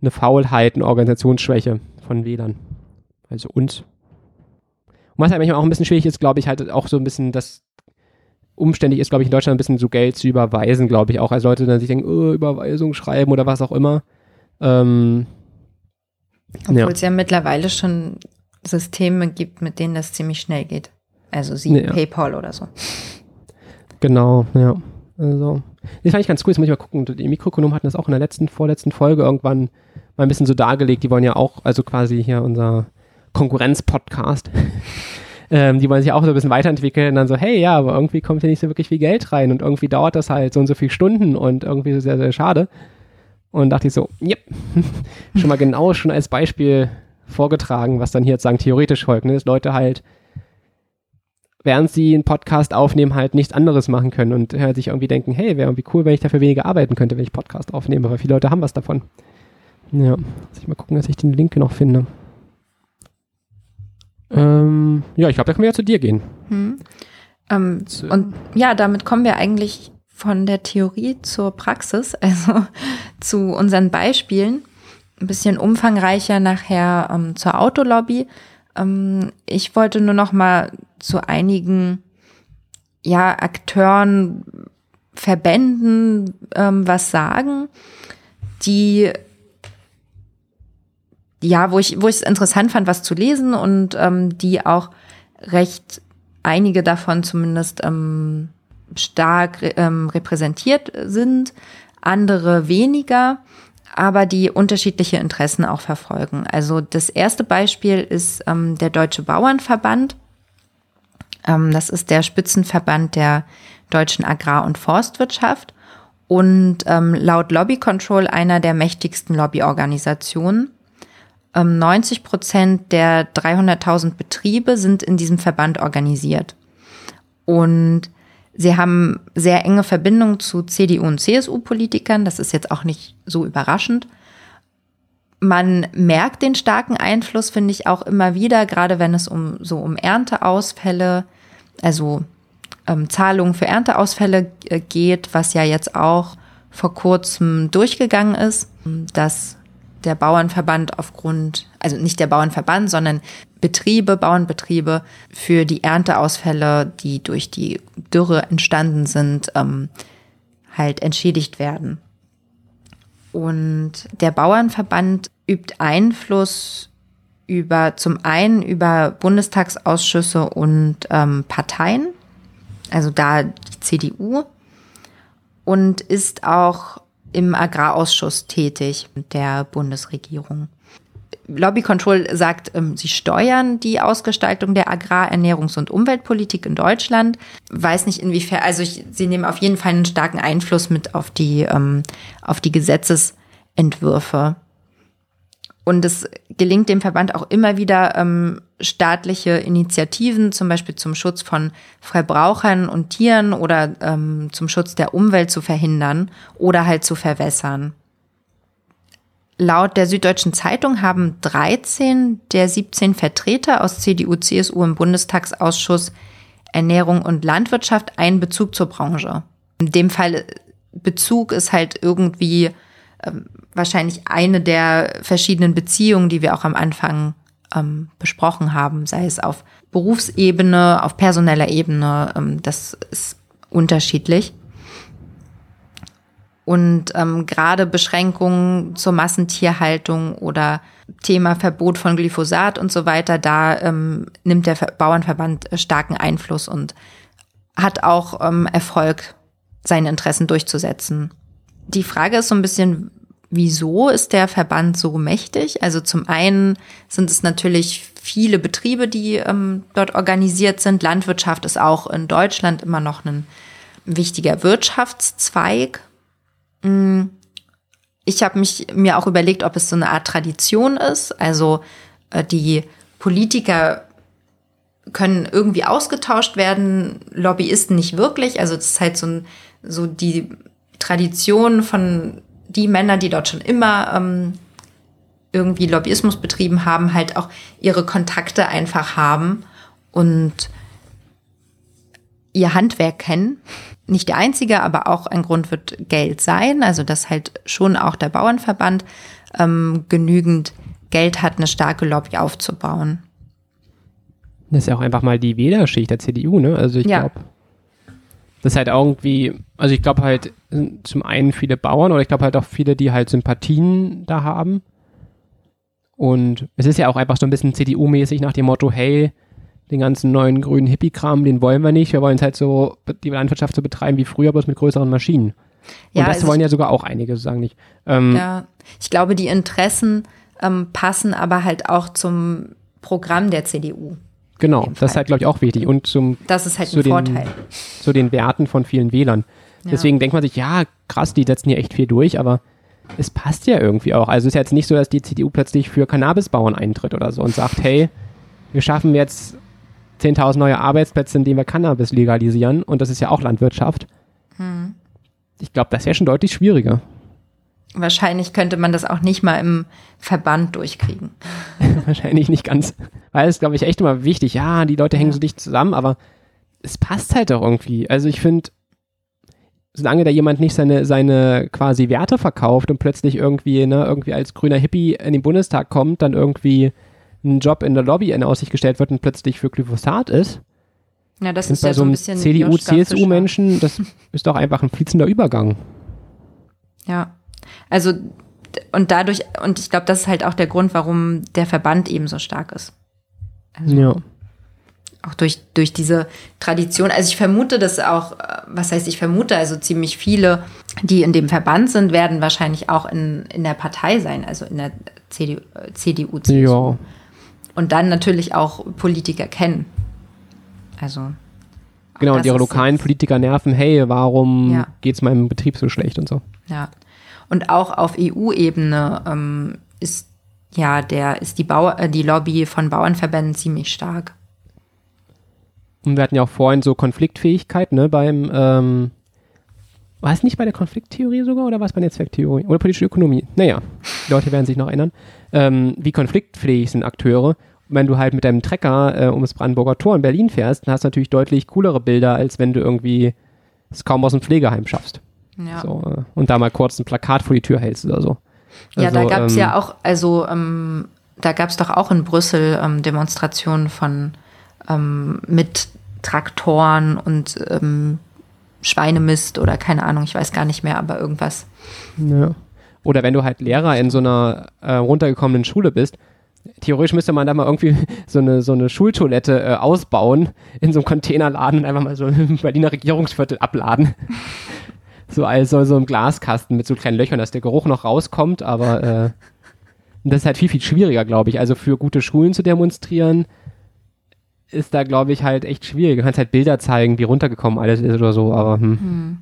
eine Faulheit, eine Organisationsschwäche von Wählern also uns. Und was halt manchmal auch ein bisschen schwierig ist, glaube ich, halt auch so ein bisschen das umständlich ist, glaube ich, in Deutschland ein bisschen so Geld zu überweisen, glaube ich auch. als Leute dann sich denken, oh, Überweisung schreiben oder was auch immer. Ähm, Obwohl ja. es ja mittlerweile schon Systeme gibt, mit denen das ziemlich schnell geht. Also sie ja. PayPal oder so. Genau, ja. Also, das fand ich ganz cool. Jetzt muss ich mal gucken. Die Mikroökonomen hatten das auch in der letzten, vorletzten Folge irgendwann mal ein bisschen so dargelegt. Die wollen ja auch, also quasi hier unser Konkurrenz-Podcast. Ähm, die wollen sich auch so ein bisschen weiterentwickeln und dann so, hey, ja, aber irgendwie kommt hier nicht so wirklich viel Geld rein und irgendwie dauert das halt so und so viele Stunden und irgendwie sehr, sehr schade. Und dachte ich so, yep, schon mal genau schon als Beispiel vorgetragen, was dann hier jetzt sagen theoretisch folgt, ne? dass Leute halt, während sie einen Podcast aufnehmen, halt nichts anderes machen können und halt sich irgendwie denken, hey, wäre irgendwie cool, wenn ich dafür weniger arbeiten könnte, wenn ich Podcast aufnehme, weil viele Leute haben was davon. Ja, muss ich mal gucken, dass ich den Link noch finde. Ähm, ja, ich glaube, da können wir ja zu dir gehen. Hm. Ähm, und ja, damit kommen wir eigentlich von der Theorie zur Praxis, also zu unseren Beispielen. Ein bisschen umfangreicher nachher ähm, zur Autolobby. Ähm, ich wollte nur noch mal zu einigen ja, Akteuren, Verbänden ähm, was sagen, die ja, wo ich, wo ich es interessant fand, was zu lesen und ähm, die auch recht einige davon zumindest ähm, stark ähm, repräsentiert sind, andere weniger, aber die unterschiedliche Interessen auch verfolgen. Also das erste Beispiel ist ähm, der Deutsche Bauernverband. Ähm, das ist der Spitzenverband der deutschen Agrar- und Forstwirtschaft und ähm, laut Lobby Control einer der mächtigsten Lobbyorganisationen. 90 ähm, Prozent der 300.000 Betriebe sind in diesem Verband organisiert. Und sie haben sehr enge Verbindungen zu CDU und CSU-Politikern. Das ist jetzt auch nicht so überraschend. Man merkt den starken Einfluss, finde ich, auch immer wieder, gerade wenn es um so um Ernteausfälle, also ähm, Zahlungen für Ernteausfälle äh, geht, was ja jetzt auch vor kurzem durchgegangen ist, dass der Bauernverband aufgrund, also nicht der Bauernverband, sondern Betriebe, Bauernbetriebe für die Ernteausfälle, die durch die Dürre entstanden sind, ähm, halt entschädigt werden. Und der Bauernverband übt Einfluss über zum einen über Bundestagsausschüsse und ähm, Parteien, also da die CDU, und ist auch im Agrarausschuss tätig der Bundesregierung. Lobby Control sagt, ähm, sie steuern die Ausgestaltung der Agrar-, Ernährungs- und Umweltpolitik in Deutschland. Weiß nicht inwiefern, also ich, sie nehmen auf jeden Fall einen starken Einfluss mit auf die, ähm, auf die Gesetzesentwürfe. Und es gelingt dem Verband auch immer wieder, ähm, staatliche Initiativen, zum Beispiel zum Schutz von Verbrauchern und Tieren oder ähm, zum Schutz der Umwelt zu verhindern oder halt zu verwässern. Laut der Süddeutschen Zeitung haben 13 der 17 Vertreter aus CDU, CSU im Bundestagsausschuss Ernährung und Landwirtschaft einen Bezug zur Branche. In dem Fall Bezug ist halt irgendwie ähm, wahrscheinlich eine der verschiedenen Beziehungen, die wir auch am Anfang ähm, besprochen haben, sei es auf Berufsebene, auf personeller Ebene, ähm, das ist unterschiedlich. Und ähm, gerade Beschränkungen zur Massentierhaltung oder Thema Verbot von Glyphosat und so weiter, da ähm, nimmt der Bauernverband starken Einfluss und hat auch ähm, Erfolg, seine Interessen durchzusetzen. Die Frage ist so ein bisschen, wieso ist der Verband so mächtig? Also zum einen sind es natürlich viele Betriebe, die ähm, dort organisiert sind. Landwirtschaft ist auch in Deutschland immer noch ein wichtiger Wirtschaftszweig. Mm, ich habe mich mir auch überlegt, ob es so eine Art Tradition ist. Also äh, die Politiker können irgendwie ausgetauscht werden, Lobbyisten nicht wirklich. Also das ist halt so, ein, so die Tradition von die Männer, die dort schon immer ähm, irgendwie Lobbyismus betrieben haben, halt auch ihre Kontakte einfach haben und ihr Handwerk kennen. Nicht der einzige, aber auch ein Grund wird Geld sein. Also dass halt schon auch der Bauernverband ähm, genügend Geld hat, eine starke Lobby aufzubauen. Das ist ja auch einfach mal die Wählerschicht der CDU, ne? Also ich ja. glaube, das ist halt irgendwie, also ich glaube halt zum einen viele Bauern oder ich glaube halt auch viele, die halt Sympathien da haben. Und es ist ja auch einfach so ein bisschen CDU-mäßig nach dem Motto, hey, den ganzen neuen grünen Hippie-Kram, den wollen wir nicht. Wir wollen es halt so, die Landwirtschaft so betreiben wie früher, bloß mit größeren Maschinen. Und ja, das also wollen ja sogar auch einige, sagen nicht. Ähm, ja, ich glaube, die Interessen ähm, passen aber halt auch zum Programm der CDU. Genau, das ist halt, glaube ich, auch wichtig. Und zum, das ist halt ein den, Vorteil. Zu den Werten von vielen Wählern. Ja. Deswegen denkt man sich, ja, krass, die setzen hier echt viel durch, aber es passt ja irgendwie auch. Also es ist jetzt nicht so, dass die CDU plötzlich für Cannabisbauern eintritt oder so und sagt, hey, wir schaffen jetzt 10.000 neue Arbeitsplätze, indem wir Cannabis legalisieren und das ist ja auch Landwirtschaft. Hm. Ich glaube, das wäre schon deutlich schwieriger. Wahrscheinlich könnte man das auch nicht mal im Verband durchkriegen. Wahrscheinlich nicht ganz. Weil es, glaube ich, echt immer wichtig. Ja, die Leute hängen so dicht zusammen, aber es passt halt auch irgendwie. Also ich finde, solange da jemand nicht seine, seine quasi Werte verkauft und plötzlich irgendwie, ne, irgendwie als grüner Hippie in den Bundestag kommt, dann irgendwie ein Job in der Lobby in Aussicht gestellt wird und plötzlich für Glyphosat ist. Ja, das ist ja so ein bisschen CDU, CSU-Menschen, das ist doch einfach ein fließender Übergang. Ja. Also, und dadurch, und ich glaube, das ist halt auch der Grund, warum der Verband eben so stark ist. Also, ja. Auch durch, durch diese Tradition. Also ich vermute, dass auch, was heißt ich vermute, also ziemlich viele, die in dem Verband sind, werden wahrscheinlich auch in, in der Partei sein, also in der CDU, CDU CSU. Ja. Und dann natürlich auch Politiker kennen. Also. Genau, und ihre lokalen Politiker nerven, hey, warum ja. geht es meinem Betrieb so schlecht und so. Ja. Und auch auf EU-Ebene ähm, ist ja der ist die, Bau äh, die Lobby von Bauernverbänden ziemlich stark. Und wir hatten ja auch vorhin so Konfliktfähigkeit, ne, beim ähm, war es nicht bei der Konflikttheorie sogar oder war es bei der Netzwerktheorie oder politische Ökonomie? Naja, die Leute werden sich noch erinnern. Ähm, wie konfliktfähig sind Akteure? wenn du halt mit deinem Trecker äh, ums Brandenburger Tor in Berlin fährst, dann hast du natürlich deutlich coolere Bilder, als wenn du irgendwie es kaum aus dem Pflegeheim schaffst. Ja. So, äh, und da mal kurz ein Plakat vor die Tür hältst oder so. Also, ja, da gab es ähm, ja auch, also ähm, da gab es doch auch in Brüssel ähm, Demonstrationen von ähm, mit Traktoren und ähm, Schweinemist oder keine Ahnung, ich weiß gar nicht mehr, aber irgendwas. Ja. Oder wenn du halt Lehrer in so einer äh, runtergekommenen Schule bist, theoretisch müsste man da mal irgendwie so eine, so eine Schultoilette äh, ausbauen in so einem Containerladen und einfach mal so ein Berliner Regierungsviertel abladen so also so im Glaskasten mit so kleinen Löchern, dass der Geruch noch rauskommt, aber äh, das ist halt viel, viel schwieriger, glaube ich. Also für gute Schulen zu demonstrieren, ist da, glaube ich, halt echt schwierig. Du kannst halt Bilder zeigen, wie runtergekommen alles ist oder so, aber hm. hm.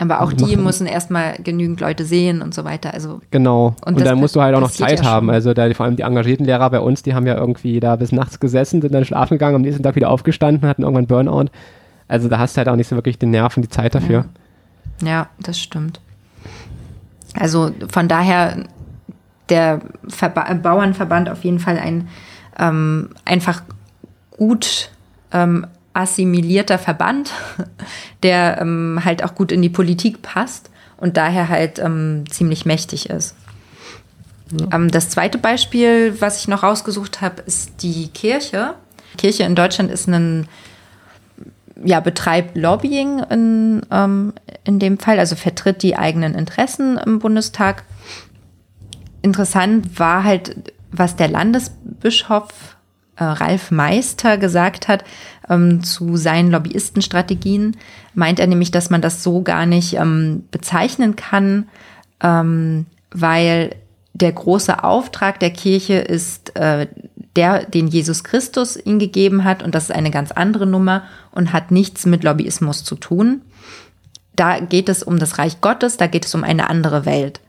Aber auch die müssen erstmal genügend Leute sehen und so weiter. Also genau. Und, und dann musst du halt auch noch Zeit ja haben. Also da, vor allem die engagierten Lehrer bei uns, die haben ja irgendwie da bis nachts gesessen, sind dann schlafen gegangen, am nächsten Tag wieder aufgestanden, hatten irgendwann Burnout. Also da hast du halt auch nicht so wirklich den Nerv und die Zeit dafür. Ja, das stimmt. Also von daher der Verba Bauernverband auf jeden Fall ein ähm, einfach gut ähm, assimilierter Verband, der ähm, halt auch gut in die Politik passt und daher halt ähm, ziemlich mächtig ist. Ja. Ähm, das zweite Beispiel, was ich noch rausgesucht habe, ist die Kirche. Kirche in Deutschland ist ein ja, betreibt Lobbying in, ähm, in dem Fall, also vertritt die eigenen Interessen im Bundestag. Interessant war halt, was der Landesbischof äh, Ralf Meister gesagt hat ähm, zu seinen Lobbyistenstrategien, meint er nämlich, dass man das so gar nicht ähm, bezeichnen kann, ähm, weil der große Auftrag der Kirche ist äh, der, den Jesus Christus ihm gegeben hat, und das ist eine ganz andere Nummer und hat nichts mit Lobbyismus zu tun. Da geht es um das Reich Gottes, da geht es um eine andere Welt.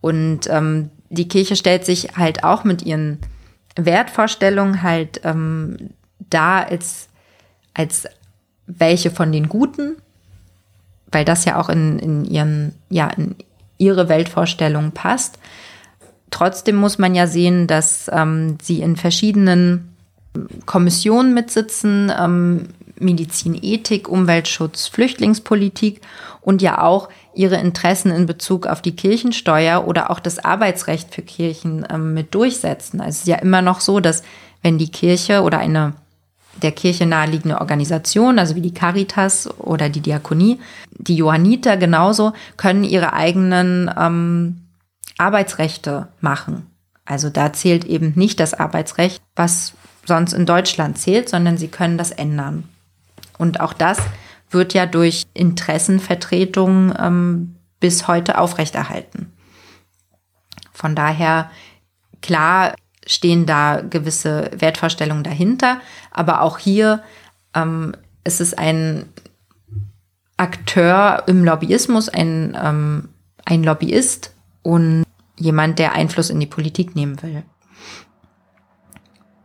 Und ähm, die Kirche stellt sich halt auch mit ihren Wertvorstellungen halt ähm, da als, als welche von den Guten, weil das ja auch in, in ihren, ja, in ihre Weltvorstellung passt. Trotzdem muss man ja sehen, dass ähm, sie in verschiedenen Kommissionen mitsitzen, ähm, Medizin, Ethik, Umweltschutz, Flüchtlingspolitik und ja auch ihre Interessen in Bezug auf die Kirchensteuer oder auch das Arbeitsrecht für Kirchen ähm, mit durchsetzen. Also es ist ja immer noch so, dass wenn die Kirche oder eine der Kirche naheliegende Organisation, also wie die Caritas oder die Diakonie, die Johanniter genauso, können ihre eigenen ähm, Arbeitsrechte machen. Also da zählt eben nicht das Arbeitsrecht, was sonst in Deutschland zählt, sondern sie können das ändern. Und auch das wird ja durch Interessenvertretung ähm, bis heute aufrechterhalten. Von daher, klar stehen da gewisse Wertvorstellungen dahinter, aber auch hier ähm, ist es ein Akteur im Lobbyismus, ein, ähm, ein Lobbyist und jemand, der Einfluss in die Politik nehmen will.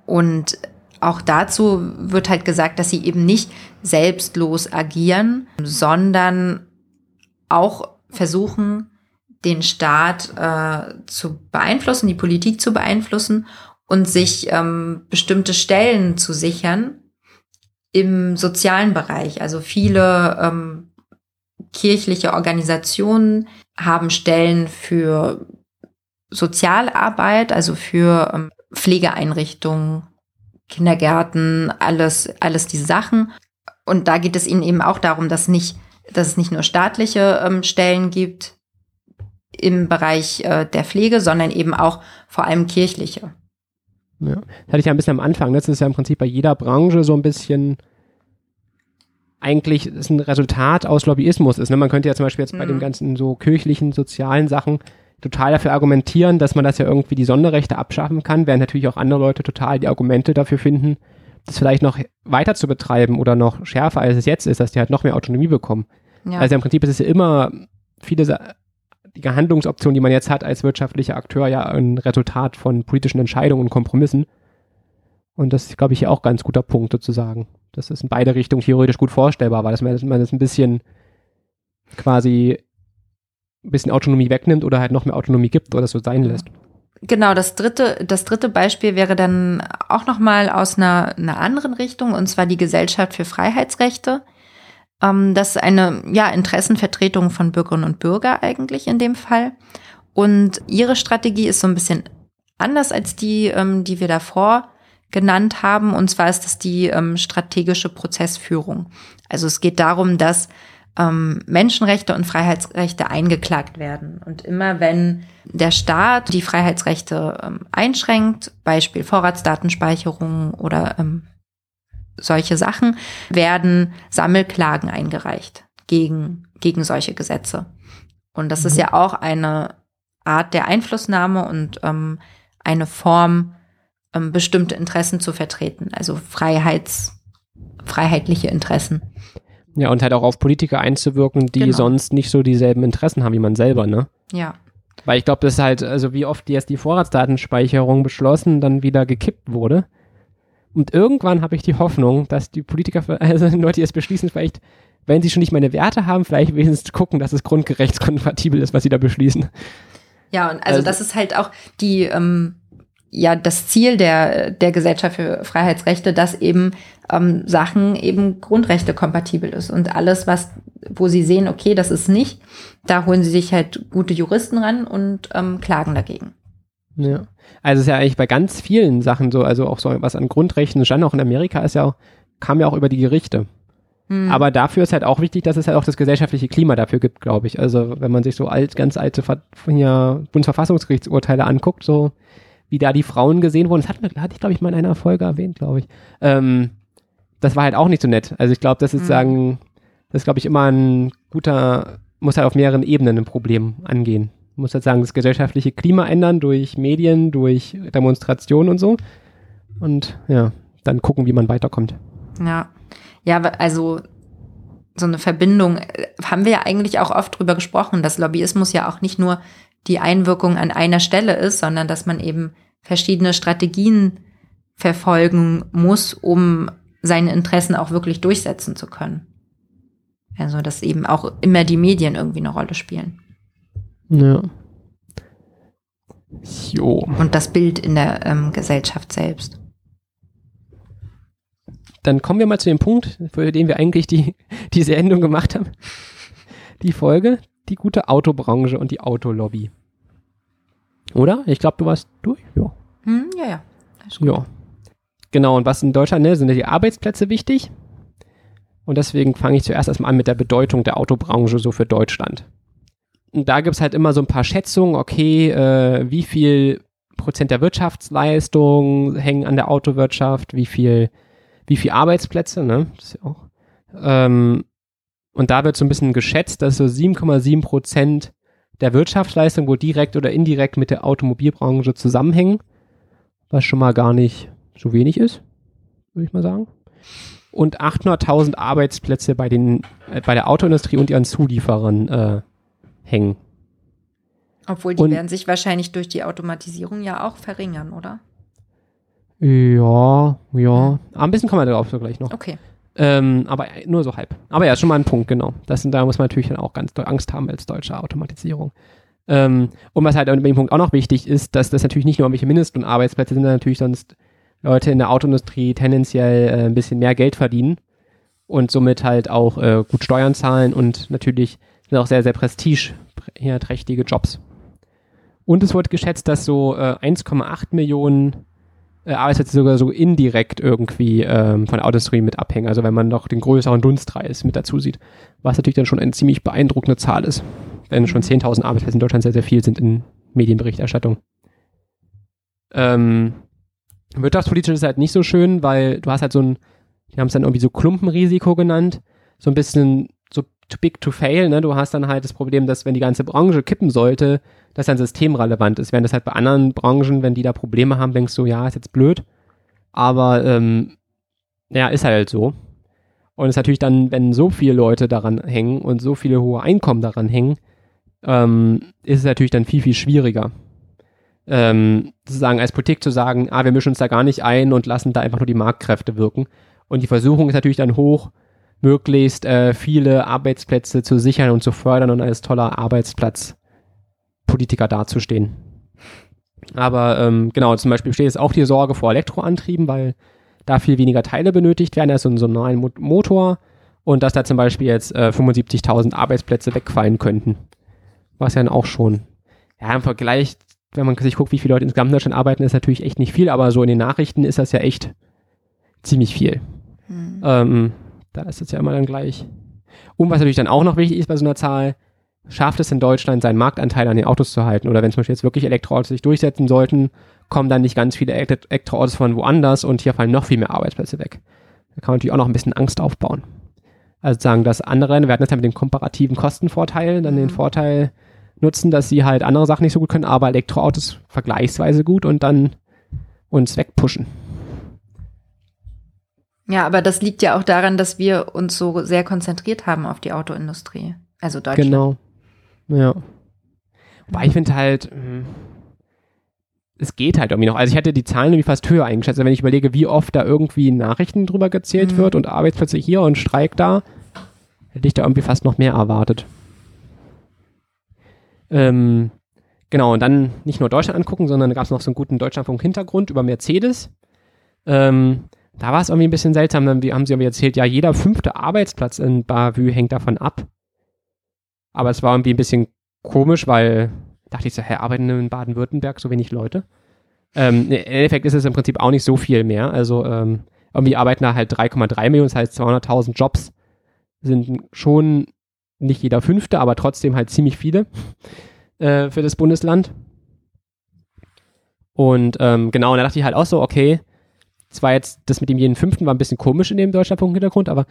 Und auch dazu wird halt gesagt, dass sie eben nicht selbstlos agieren, sondern auch versuchen, den Staat äh, zu beeinflussen, die Politik zu beeinflussen und sich ähm, bestimmte Stellen zu sichern im sozialen Bereich. Also viele ähm, kirchliche Organisationen haben Stellen für Sozialarbeit, also für ähm, Pflegeeinrichtungen, Kindergärten, alles, alles diese Sachen. Und da geht es ihnen eben auch darum, dass nicht, dass es nicht nur staatliche ähm, Stellen gibt im Bereich äh, der Pflege, sondern eben auch vor allem kirchliche. Ja, das hatte ich ja ein bisschen am Anfang. Das ist ja im Prinzip bei jeder Branche so ein bisschen eigentlich ist ein Resultat aus Lobbyismus ist. Ne? Man könnte ja zum Beispiel jetzt bei den mhm. ganzen so kirchlichen, sozialen Sachen total dafür argumentieren, dass man das ja irgendwie die Sonderrechte abschaffen kann, während natürlich auch andere Leute total die Argumente dafür finden, das vielleicht noch weiter zu betreiben oder noch schärfer als es jetzt ist, dass die halt noch mehr Autonomie bekommen. Ja. Also im Prinzip ist es ja immer viele die Handlungsoptionen, die man jetzt hat als wirtschaftlicher Akteur, ja ein Resultat von politischen Entscheidungen und Kompromissen. Und das ist, glaube ich, hier auch ganz guter Punkt sozusagen. Das ist in beide Richtungen theoretisch gut vorstellbar war, dass man, dass man das ein bisschen quasi ein bisschen Autonomie wegnimmt oder halt noch mehr Autonomie gibt oder so sein lässt. Genau, das dritte, das dritte Beispiel wäre dann auch nochmal aus einer, einer anderen Richtung, und zwar die Gesellschaft für Freiheitsrechte. Ähm, das ist eine ja, Interessenvertretung von Bürgerinnen und Bürger eigentlich in dem Fall. Und ihre Strategie ist so ein bisschen anders als die, ähm, die wir davor genannt haben. Und zwar ist das die ähm, strategische Prozessführung. Also es geht darum, dass ähm, Menschenrechte und Freiheitsrechte eingeklagt werden. Und immer wenn der Staat die Freiheitsrechte ähm, einschränkt, Beispiel Vorratsdatenspeicherung oder ähm, solche Sachen, werden Sammelklagen eingereicht gegen, gegen solche Gesetze. Und das mhm. ist ja auch eine Art der Einflussnahme und ähm, eine Form, ähm, bestimmte Interessen zu vertreten, also Freiheits, freiheitliche Interessen. Ja, und halt auch auf Politiker einzuwirken, die Genau. sonst nicht so dieselben Interessen haben wie man selber, ne? Ja. Weil ich glaube, das ist halt, also wie oft jetzt die Vorratsdatenspeicherung beschlossen, dann wieder gekippt wurde. Und irgendwann habe ich die Hoffnung, dass die Politiker, also die Leute, die es beschließen, vielleicht, wenn sie schon nicht meine Werte haben, vielleicht wenigstens gucken, dass es grundgerechtskompatibel ist, was sie da beschließen. Ja, und also, Also- das ist halt auch die, ähm, ja, das Ziel der, der Gesellschaft für Freiheitsrechte, dass eben ähm, Sachen eben Grundrechte kompatibel ist. Und alles, was, wo sie sehen, okay, das ist nicht, da holen sie sich halt gute Juristen ran und ähm, klagen dagegen. Ja. Also es ist ja eigentlich bei ganz vielen Sachen so, also auch so was an Grundrechten stand auch in Amerika ist ja auch, kam ja auch über die Gerichte. Hm. Aber dafür ist halt auch wichtig, dass es halt auch das gesellschaftliche Klima dafür gibt, glaube ich. Also wenn man sich so alt, ganz alte Ver hier Bundesverfassungsgerichtsurteile anguckt, so wie da die Frauen gesehen wurden, das hat, hatte ich, glaube ich, mal in einer Folge erwähnt, glaube ich. Ähm, das war halt auch nicht so nett. Also ich glaube, das ist Mhm. sagen, das ist, glaube ich, immer ein guter, muss halt auf mehreren Ebenen ein Problem angehen. Muss halt sagen, das gesellschaftliche Klima ändern durch Medien, durch Demonstrationen und so. Und ja, dann gucken, wie man weiterkommt. Ja, ja, also so eine Verbindung äh, haben wir ja eigentlich auch oft drüber gesprochen, dass Lobbyismus ja auch nicht nur die Einwirkung an einer Stelle ist, sondern dass man eben verschiedene Strategien verfolgen muss, um seine Interessen auch wirklich durchsetzen zu können. Also, dass eben auch immer die Medien irgendwie eine Rolle spielen Ja. Jo. und das Bild in der ähm, Gesellschaft selbst. Dann kommen wir mal zu dem Punkt, für den wir eigentlich die, die Sendung gemacht haben. Die Folge, die gute Autobranche und die Autolobby. Oder? Ich glaube, du warst durch. Ja. Hm, ja, ja. Ja. Genau, und was in Deutschland, ne, sind ja die Arbeitsplätze wichtig. Und deswegen fange ich zuerst erstmal an mit der Bedeutung der Autobranche so für Deutschland. Und da gibt's halt immer so ein paar Schätzungen, okay, äh, wie viel Prozent der Wirtschaftsleistung hängen an der Autowirtschaft, wie viel, wie viel Arbeitsplätze, ne? Das ist ja auch. Ähm, und da wird so ein bisschen geschätzt, dass so 7,7 Prozent der Wirtschaftsleistung wohl direkt oder indirekt mit der Automobilbranche zusammenhängen was schon mal gar nicht so wenig ist, würde ich mal sagen. Und 800.000 Arbeitsplätze bei, den, äh, bei der Autoindustrie und ihren Zulieferern äh, hängen. Obwohl die Und- werden sich wahrscheinlich durch die Automatisierung ja auch verringern, oder? Ja, ja. Ah, ein bisschen kommen wir darauf so gleich noch. Okay. Ähm, aber nur so halb. Aber ja, schon mal ein Punkt, genau. Das, sind- da muss man natürlich dann auch ganz doll Angst haben als deutsche Automatisierung. Ähm, und was halt an dem Punkt auch noch wichtig ist, dass das natürlich nicht nur irgendwelche Mindestunarbeitsplätze sind, sondern natürlich sonst Leute in der Autoindustrie tendenziell äh, ein bisschen mehr Geld verdienen und somit halt auch äh, gut Steuern zahlen und natürlich sind auch sehr, sehr prestigeträchtige Jobs. Und es wurde geschätzt, dass so äh, 1,8 Millionen äh, Arbeitsplätze sogar so indirekt irgendwie ähm, von der Autoindustrie mit abhängen. Also wenn man noch den größeren Dunstkreis mit dazu sieht. Was natürlich dann schon eine ziemlich beeindruckende Zahl ist. Wenn schon 10.000 Arbeitsplätze in Deutschland sehr, sehr viel sind in Medienberichterstattung. Ähm, wirtschaftspolitisch ist es halt nicht so schön, weil du hast halt so ein, die haben es dann irgendwie so Klumpenrisiko genannt. So ein bisschen so too big to fail. Ne? Du hast dann halt das Problem, dass wenn die ganze Branche kippen sollte, das dann systemrelevant ist. Während das halt bei anderen Branchen, wenn die da Probleme haben, denkst du, ja, ist jetzt blöd. Aber ähm, ja, ist halt so. Und es ist natürlich dann, wenn so viele Leute daran hängen und so viele hohe Einkommen daran hängen, ähm, ist es natürlich dann viel, viel schwieriger. Ähm, sozusagen als Politik zu sagen, ah, wir mischen uns da gar nicht ein und lassen da einfach nur die Marktkräfte wirken. Und die Versuchung ist natürlich dann hoch, möglichst äh, viele Arbeitsplätze zu sichern und zu fördern und als toller Arbeitsplatzpolitiker dazustehen. Aber ähm, genau, zum Beispiel besteht jetzt auch die Sorge vor Elektroantrieben, weil da viel weniger Teile benötigt werden als in so einem normalen Mo Motor und dass da zum Beispiel jetzt äh, 75.000 Arbeitsplätze wegfallen könnten. Was ja dann auch schon, ja, im Vergleich, wenn man sich guckt, wie viele Leute insgesamt in Deutschland arbeiten, ist natürlich echt nicht viel, aber so in den Nachrichten ist das ja echt ziemlich viel. Hm. Ähm, da ist es ja immer dann gleich. Und was natürlich dann auch noch wichtig ist bei so einer Zahl, schafft es in Deutschland, seinen Marktanteil an den Autos zu halten? Oder wenn zum Beispiel jetzt wirklich Elektroautos sich durchsetzen sollten, kommen dann nicht ganz viele Elekt- Elektroautos von woanders und hier fallen noch viel mehr Arbeitsplätze weg. Da kann man natürlich auch noch ein bisschen Angst aufbauen. Also sagen, dass andere, wir hatten jetzt ja mit dem komparativen Kostenvorteil, dann den Mhm. Vorteil, nutzen, dass sie halt andere Sachen nicht so gut können, aber Elektroautos vergleichsweise gut und dann uns wegpushen. Ja, aber das liegt ja auch daran, dass wir uns so sehr konzentriert haben auf die Autoindustrie. Also Deutschland. Genau. Ja. Wobei ich finde halt, mh, es geht halt irgendwie noch. Also ich hätte die Zahlen irgendwie fast höher eingeschätzt. Also wenn ich überlege, wie oft da irgendwie Nachrichten drüber gezählt Mhm. wird und Arbeitsplätze hier und Streik da, hätte ich da irgendwie fast noch mehr erwartet. Ähm, genau, und dann nicht nur Deutschland angucken, sondern da gab es noch so einen guten Deutschlandfunk-Hintergrund über Mercedes. Ähm, da war es irgendwie ein bisschen seltsam. Dann haben sie irgendwie erzählt, ja, jeder fünfte Arbeitsplatz in Bavü hängt davon ab. Aber es war irgendwie ein bisschen komisch, weil dachte ich so, hä, arbeiten in Baden-Württemberg so wenig Leute? Ähm, Im Endeffekt ist es im Prinzip auch nicht so viel mehr. Also ähm, irgendwie arbeiten da halt 3,3 Millionen, das heißt 200.000 Jobs sind schon nicht jeder fünfte, aber trotzdem halt ziemlich viele äh, für das Bundesland. Und ähm, genau, und da dachte ich halt auch so, okay, zwar jetzt das mit dem jeden fünften war ein bisschen komisch in dem Deutschlandfunk-Hintergrund, aber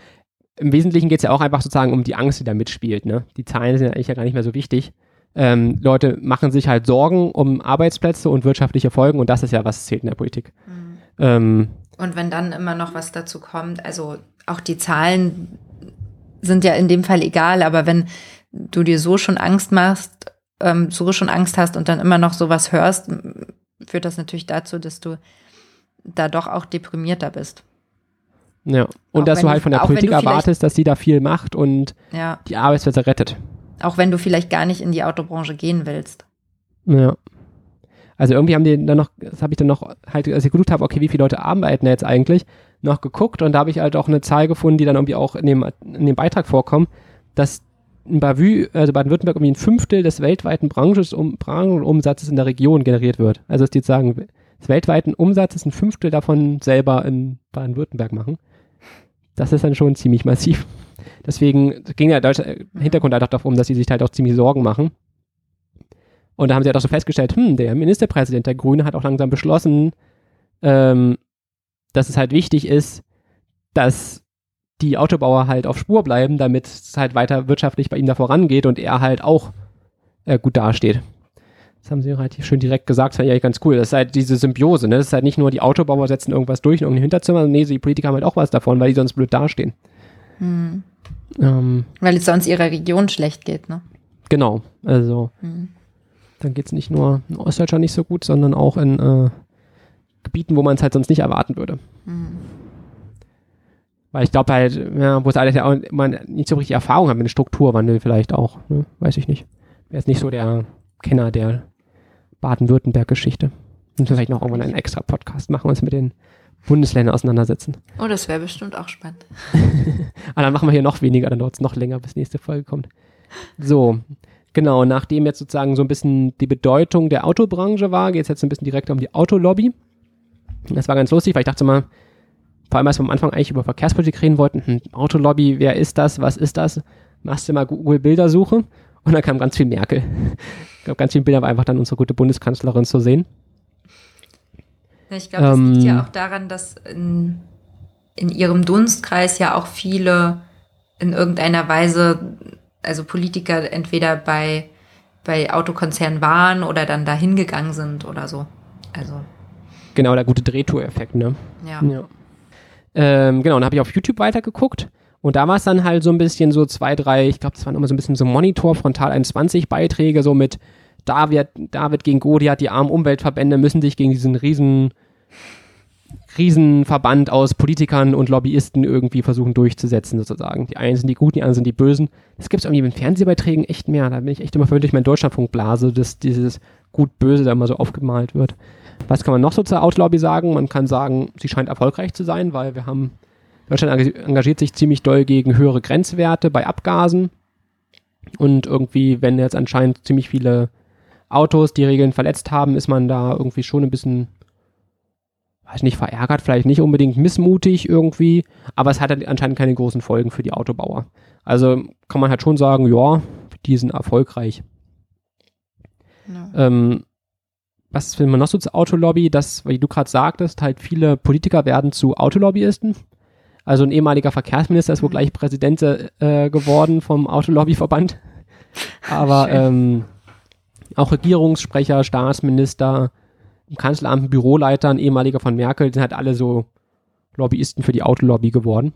im Wesentlichen geht es ja auch einfach sozusagen um die Angst, die da mitspielt. Ne? Die Zahlen sind ja eigentlich ja gar nicht mehr so wichtig. Ähm, Leute machen sich halt Sorgen um Arbeitsplätze und wirtschaftliche Folgen und das ist ja, was zählt in der Politik. Mhm. Ähm, Und wenn dann immer noch was dazu kommt, also auch die Zahlen sind ja in dem Fall egal, aber wenn du dir so schon Angst machst, ähm, so schon Angst hast und dann immer noch sowas hörst, führt das natürlich dazu, dass du da doch auch deprimierter bist. ja. Auch Und dass wenn du halt von der auch Politik erwartest, dass sie da viel macht und Ja, die Arbeitsplätze rettet. auch wenn du vielleicht gar nicht in die Autobranche gehen willst. Ja. Also irgendwie haben die dann noch, das habe ich dann noch halt, als ich geguckt habe, okay, wie viele Leute arbeiten jetzt eigentlich, noch geguckt und da habe ich halt auch eine Zahl gefunden, die dann irgendwie auch in dem, in dem Beitrag vorkommt, dass in Bavü, also Baden-Württemberg, irgendwie ein Fünftel des weltweiten um, Branchenumsatzes in der Region generiert wird. Also dass die jetzt sagen, des weltweiten Umsatzes ein Fünftel davon selber in Baden-Württemberg machen. Das ist dann schon ziemlich massiv. Deswegen ging der deutsche Hintergrund halt auch darum, dass sie sich halt auch ziemlich Sorgen machen. Und da haben sie halt auch so festgestellt, hm, der Ministerpräsident der Grüne hat auch langsam beschlossen, ähm, dass es halt wichtig ist, dass die Autobauer halt auf Spur bleiben, damit es halt weiter wirtschaftlich bei ihm da vorangeht und er halt auch äh, gut dasteht. Das haben sie relativ schön direkt gesagt, das fand ich eigentlich ganz cool. Das ist halt diese Symbiose, ne? Das ist halt nicht nur die Autobauer setzen irgendwas durch in irgendein Hinterzimmer, sondern nee, die Politiker haben halt auch was davon, weil die sonst blöd dastehen. Hm. Ähm, Weil es sonst ihrer Region schlecht geht, ne? genau, also Hm. dann geht es nicht nur in Ostdeutschland nicht so gut, sondern auch in äh, Gebieten, wo man es halt sonst nicht erwarten würde. Hm. Weil ich glaube halt, ja, wo es alles ja auch man nicht so richtig Erfahrung hat mit dem Strukturwandel vielleicht auch, ne? weiß ich nicht. Wer ist nicht so der Kenner der Baden-Württemberg-Geschichte. Müssen wir vielleicht noch irgendwann einen extra Podcast machen uns mit den Bundesländern auseinandersetzen. Oh, das wäre bestimmt auch spannend. Aber dann machen wir hier noch weniger, dann dauert es noch länger, bis die nächste Folge kommt. So, genau, nachdem jetzt sozusagen so ein bisschen die Bedeutung der Autobranche war, geht es jetzt ein bisschen direkt um die Autolobby. Das war ganz lustig, weil ich dachte mal, vor allem als wir am Anfang eigentlich über Verkehrspolitik reden wollten, hm, Autolobby, wer ist das, was ist das? Machst du mal Google-Bildersuche und dann kam ganz viel Merkel. Ich glaube, ganz viele Bilder war einfach dann unsere gute Bundeskanzlerin zu sehen. Ich glaube, das liegt Ähm, ja auch daran, dass in, in ihrem Dunstkreis ja auch viele in irgendeiner Weise, also Politiker entweder bei, bei Autokonzernen waren oder dann dahin gegangen sind oder so. Also, Genau, der gute Drehtour-Effekt, ne? ja. Ja. Ähm, genau, und dann habe ich auf YouTube weitergeguckt und da war es dann halt so ein bisschen so zwei, drei, ich glaube, das waren immer so ein bisschen so Monitor, Frontal 21 Beiträge, so mit David, David gegen Goliath, die armen Umweltverbände müssen sich gegen diesen riesen, Riesenverband aus Politikern und Lobbyisten irgendwie versuchen durchzusetzen, sozusagen. Die einen sind die Guten, die anderen sind die Bösen. Das gibt es irgendwie in Fernsehbeiträgen echt mehr. Da bin ich echt immer verwirrt durch meine Deutschlandfunkblase, dass dieses Gut-Böse da immer so aufgemalt wird. Was kann man noch so zur Autolobby sagen? Man kann sagen, sie scheint erfolgreich zu sein, weil wir haben, Deutschland engagiert- sich ziemlich doll gegen höhere Grenzwerte bei Abgasen. Und irgendwie, wenn jetzt anscheinend ziemlich viele Autos die Regeln verletzt haben, ist man da irgendwie schon ein bisschen, weiß nicht, verärgert, vielleicht nicht unbedingt missmutig irgendwie, aber es hat halt anscheinend keine großen Folgen für die Autobauer. Also kann man halt schon sagen, ja, die sind erfolgreich. Ja. Ähm, was findet man noch so zur Autolobby? Das, wie du gerade sagtest, halt viele Politiker werden zu Autolobbyisten. Also ein ehemaliger Verkehrsminister ist wohl Mhm. gleich Präsident äh, geworden vom Autolobbyverband. Aber ähm, auch Regierungssprecher, Staatsminister, im Kanzleramt, Büroleiter, ein ehemaliger von Merkel, sind halt alle so Lobbyisten für die Autolobby geworden.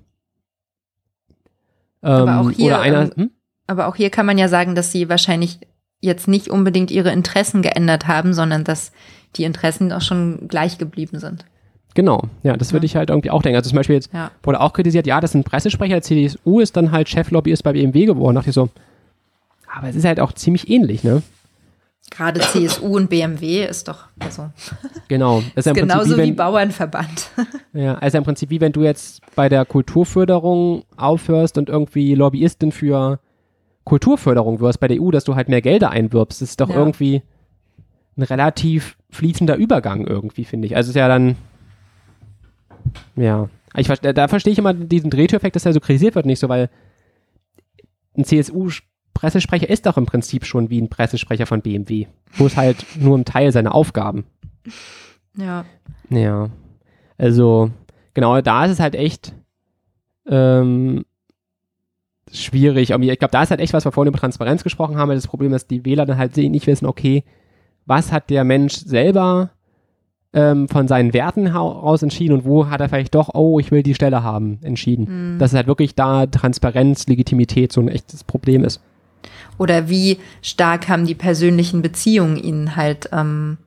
Aber auch Ähm, hier, einer, ähm, hm? Aber auch hier kann man ja sagen, dass sie wahrscheinlich jetzt nicht unbedingt ihre Interessen geändert haben, sondern dass die Interessen auch schon gleich geblieben sind. Genau, ja, das würde Ja. ich halt irgendwie auch denken. Also zum Beispiel jetzt Ja. wurde auch kritisiert, ja, das ist ein Pressesprecher, der CDU ist dann halt Cheflobbyist bei BMW geworden. Da dachte ich so, aber es ist halt auch ziemlich ähnlich, ne? Gerade CSU und BMW ist doch also Genau. Das ist im genauso Prinzip wie, wie, wenn, Bauernverband. ja, also im Prinzip wie wenn du jetzt bei der Kulturförderung aufhörst und irgendwie Lobbyistin für Kulturförderung wirst bei der EU, dass du halt mehr Gelder einwirbst. Das ist doch Ja. irgendwie ein relativ fließender Übergang irgendwie, finde ich. Also es ist ja dann, ja, ich, da, verstehe ich immer diesen Drehtüreffekt, dass er so kritisiert wird, nicht so, weil ein CSU-Pressesprecher ist doch im Prinzip schon wie ein Pressesprecher von BMW. Bloß halt nur ein Teil seiner Aufgaben. Ja. Ja. Also, genau, da ist es halt echt ähm, schwierig. Ich glaube, da ist halt echt, was wir vorhin über Transparenz gesprochen haben, das Problem, dass die Wähler dann halt nicht wissen, okay, was hat der Mensch selber ähm, von seinen Werten heraus entschieden und wo hat er vielleicht doch, oh, ich will die Stelle haben, entschieden. Dass es halt wirklich da Transparenz, Legitimität so ein echtes Problem ist. Oder wie stark haben die persönlichen Beziehungen ihn halt ähm,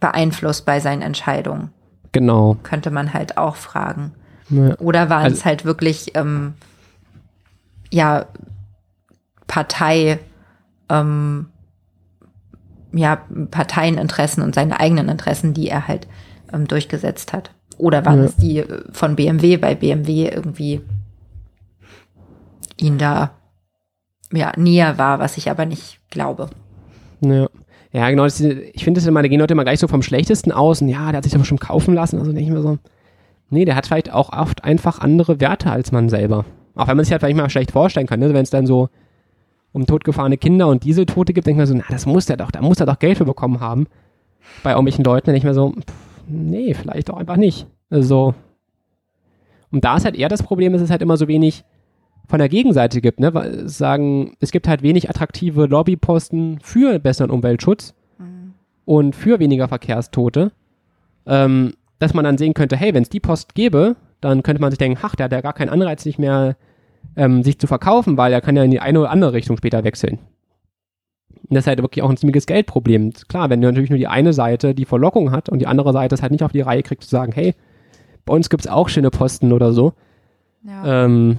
beeinflusst bei seinen Entscheidungen? Genau. Könnte man halt auch fragen. Ja. Oder waren Also- es halt wirklich, ähm, ja, Partei, ähm, ja, Parteieninteressen und seine eigenen Interessen, die er halt ähm, durchgesetzt hat? Oder waren Ja. es die äh, von BMW, bei BMW irgendwie ihn da ja, näher war, was ich aber nicht glaube. Ja. Ja, genau. Das, ich finde es immer, da gehen Leute immer gleich so vom Schlechtesten aus und ja, der hat sich aber schon kaufen lassen. Also denke ich mir so, nee, der hat vielleicht auch oft einfach andere Werte als man selber. Auch wenn man sich halt vielleicht mal schlecht vorstellen kann, ne? wenn es dann so um totgefahrene Kinder und Dieseltote gibt, denkt man so, na, das muss der doch, da muss er doch Geld für bekommen haben. Bei irgendwelchen Leuten, denke ich mir so, pff, nee, vielleicht auch einfach nicht. Also, und da ist halt eher das Problem, dass es halt immer so wenig von der Gegenseite gibt, ne? Weil es sagen, es gibt halt wenig attraktive Lobbyposten für besseren Umweltschutz und für weniger Verkehrstote, ähm, dass man dann sehen könnte, hey, wenn es die Post gäbe, dann könnte man sich denken, ach, der hat ja gar keinen Anreiz, nicht mehr ähm, sich zu verkaufen, weil er kann ja in die eine oder andere Richtung später wechseln. Und das ist halt wirklich auch ein ziemliches Geldproblem. Klar, wenn du natürlich nur die eine Seite die Verlockung hat und die andere Seite es halt nicht auf die Reihe kriegt zu sagen, hey, bei uns gibt es auch schöne Posten oder so, Ja. ähm,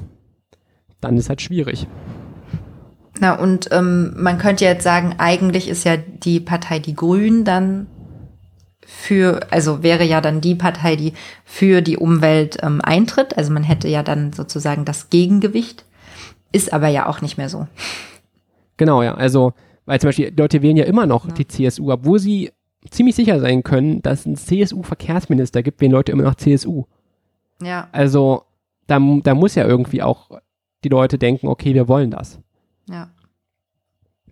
dann ist halt schwierig. Na, und ähm, man könnte jetzt sagen, eigentlich ist ja die Partei Die Grünen dann für, also wäre ja dann die Partei, die für die Umwelt ähm, eintritt. Also man hätte ja dann sozusagen das Gegengewicht. Ist aber ja auch nicht mehr so. Genau, ja. Also, weil zum Beispiel Leute wählen ja immer noch die CSU, obwohl sie ziemlich sicher sein können, dass es einen CSU-Verkehrsminister gibt, wählen Leute immer noch CSU. Ja, Also, da, da muss ja irgendwie auch die Leute denken, okay, wir wollen das. ja.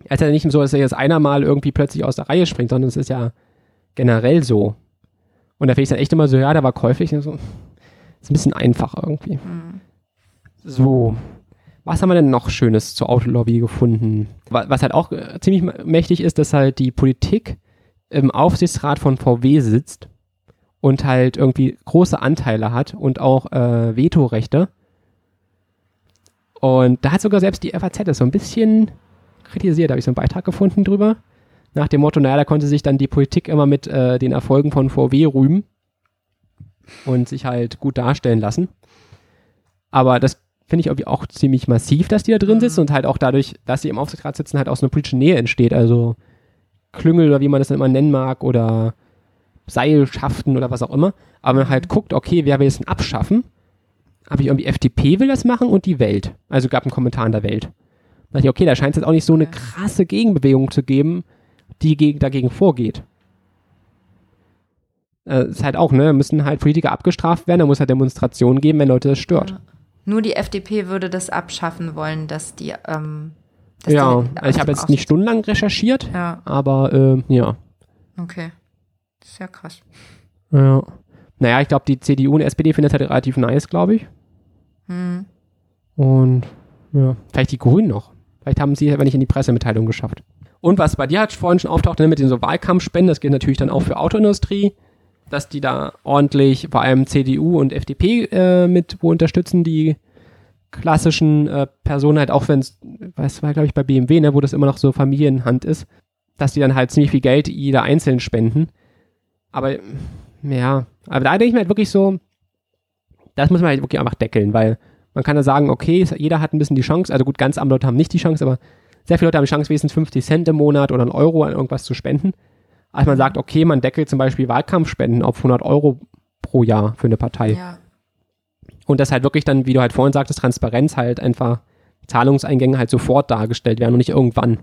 Es ist ja nicht so, dass er jetzt einer mal irgendwie plötzlich aus der Reihe springt, sondern es ist ja generell so. Und da finde ich dann echt immer so, ja, der war käuflich. So. Ist ein bisschen einfach irgendwie. So. Was haben wir denn noch Schönes zur Autolobby gefunden? Wa- Was halt auch äh, ziemlich mä- mächtig ist, dass halt die Politik im Aufsichtsrat von VW sitzt und halt irgendwie große Anteile hat und auch äh, Vetorechte. Und da hat sogar selbst die FAZ das so ein bisschen kritisiert, habe ich so einen Beitrag gefunden drüber. Nach dem Motto, naja, da konnte sich dann die Politik immer mit äh, den Erfolgen von VW rühmen und sich halt gut darstellen lassen. Aber das finde ich irgendwie auch ziemlich massiv, dass die da drin sitzen und halt auch dadurch, dass sie im Aufsichtsrat sitzen, halt auch so eine politische Nähe entsteht. Also Klüngel oder wie man das dann immer nennen mag oder Seilschaften oder was auch immer. Aber man halt guckt, okay, wer will es denn abschaffen? Habe ich irgendwie FDP will das machen und die Welt. Also gab einen Kommentar in der Welt. Da dachte ich, okay, da scheint es jetzt auch nicht so eine krasse Gegenbewegung zu geben, die gegen, dagegen vorgeht. Äh, ist halt auch, ne, müssen halt Politiker abgestraft werden, da muss halt Demonstrationen geben, wenn Leute das stört. Ja. Nur die FDP würde das abschaffen wollen, dass die, ähm, dass Ja, die ich habe jetzt nicht stundenlang recherchiert, Ja, aber äh, ja. okay. Das ist ja krass. ja. Naja, ich glaube, die CDU und SPD finden das halt relativ nice, glaube ich. Hm. Und ja, vielleicht die Grünen noch. Vielleicht haben sie es aber nicht in die Pressemitteilung geschafft. Und was bei dir halt vorhin schon auftauchte ne, mit den so Wahlkampfspenden, das gilt natürlich dann auch für Autoindustrie, dass die da ordentlich vor allem CDU und FDP äh, mit wo unterstützen, die klassischen äh, Personen halt auch wenn es, was war glaube ich bei BMW, ne, wo das immer noch so Familienhand ist, dass die dann halt ziemlich viel Geld jeder einzeln spenden. Aber ja, aber da denke ich mir halt wirklich so, das muss man halt wirklich einfach deckeln, weil man kann da sagen, okay, jeder hat ein bisschen die Chance, also gut, ganz arme Leute haben nicht die Chance, aber sehr viele Leute haben die Chance, wenigstens 50 Cent im Monat oder einen Euro an irgendwas zu spenden. Als man sagt, okay, man deckelt zum Beispiel Wahlkampfspenden auf 100 Euro pro Jahr für eine Partei. Ja. Und das halt wirklich dann, wie du halt vorhin sagtest, Transparenz halt einfach Zahlungseingänge halt sofort dargestellt werden und nicht irgendwann.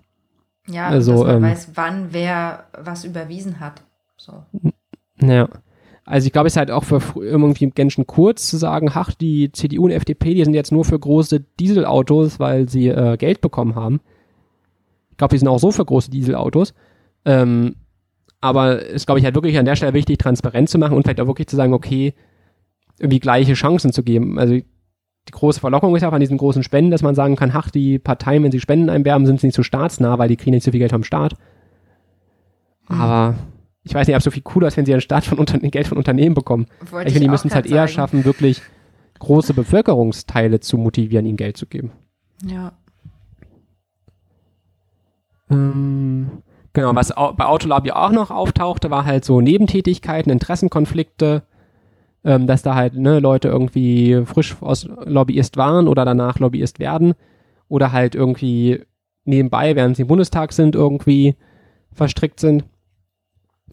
Ja, Also, dass man ähm, weiß, wann wer was überwiesen hat. So. Ja. Also ich glaube, es ist halt auch für irgendwie Menschen kurz zu sagen, ach, die CDU und FDP, die sind jetzt nur für große Dieselautos, weil sie äh, Geld bekommen haben. Ich glaube, die sind auch so für große Dieselautos. Ähm, aber es glaube ich halt wirklich an der Stelle wichtig, transparent zu machen und vielleicht auch wirklich zu sagen, okay, irgendwie gleiche Chancen zu geben. Also die große Verlockung ist ja auch an diesen großen Spenden, dass man sagen kann, ach, die Parteien, wenn sie Spenden einwerben, sind sie nicht so staatsnah, weil die kriegen nicht so viel Geld vom Staat. Aber ich weiß nicht, ob es so viel cooler ist, wenn sie Staat von Unterne Geld von Unternehmen bekommen. Wollte Ich finde, die müssen es halt eher sagen. schaffen, wirklich große Bevölkerungsteile zu motivieren, ihnen Geld zu geben. Ja. Ähm, genau, was bei Autolobby auch noch auftauchte, war halt so Nebentätigkeiten, Interessenkonflikte, ähm, dass da halt ne, Leute irgendwie frisch aus Lobbyist waren oder danach Lobbyist werden oder halt irgendwie nebenbei, während sie im Bundestag sind, irgendwie verstrickt sind.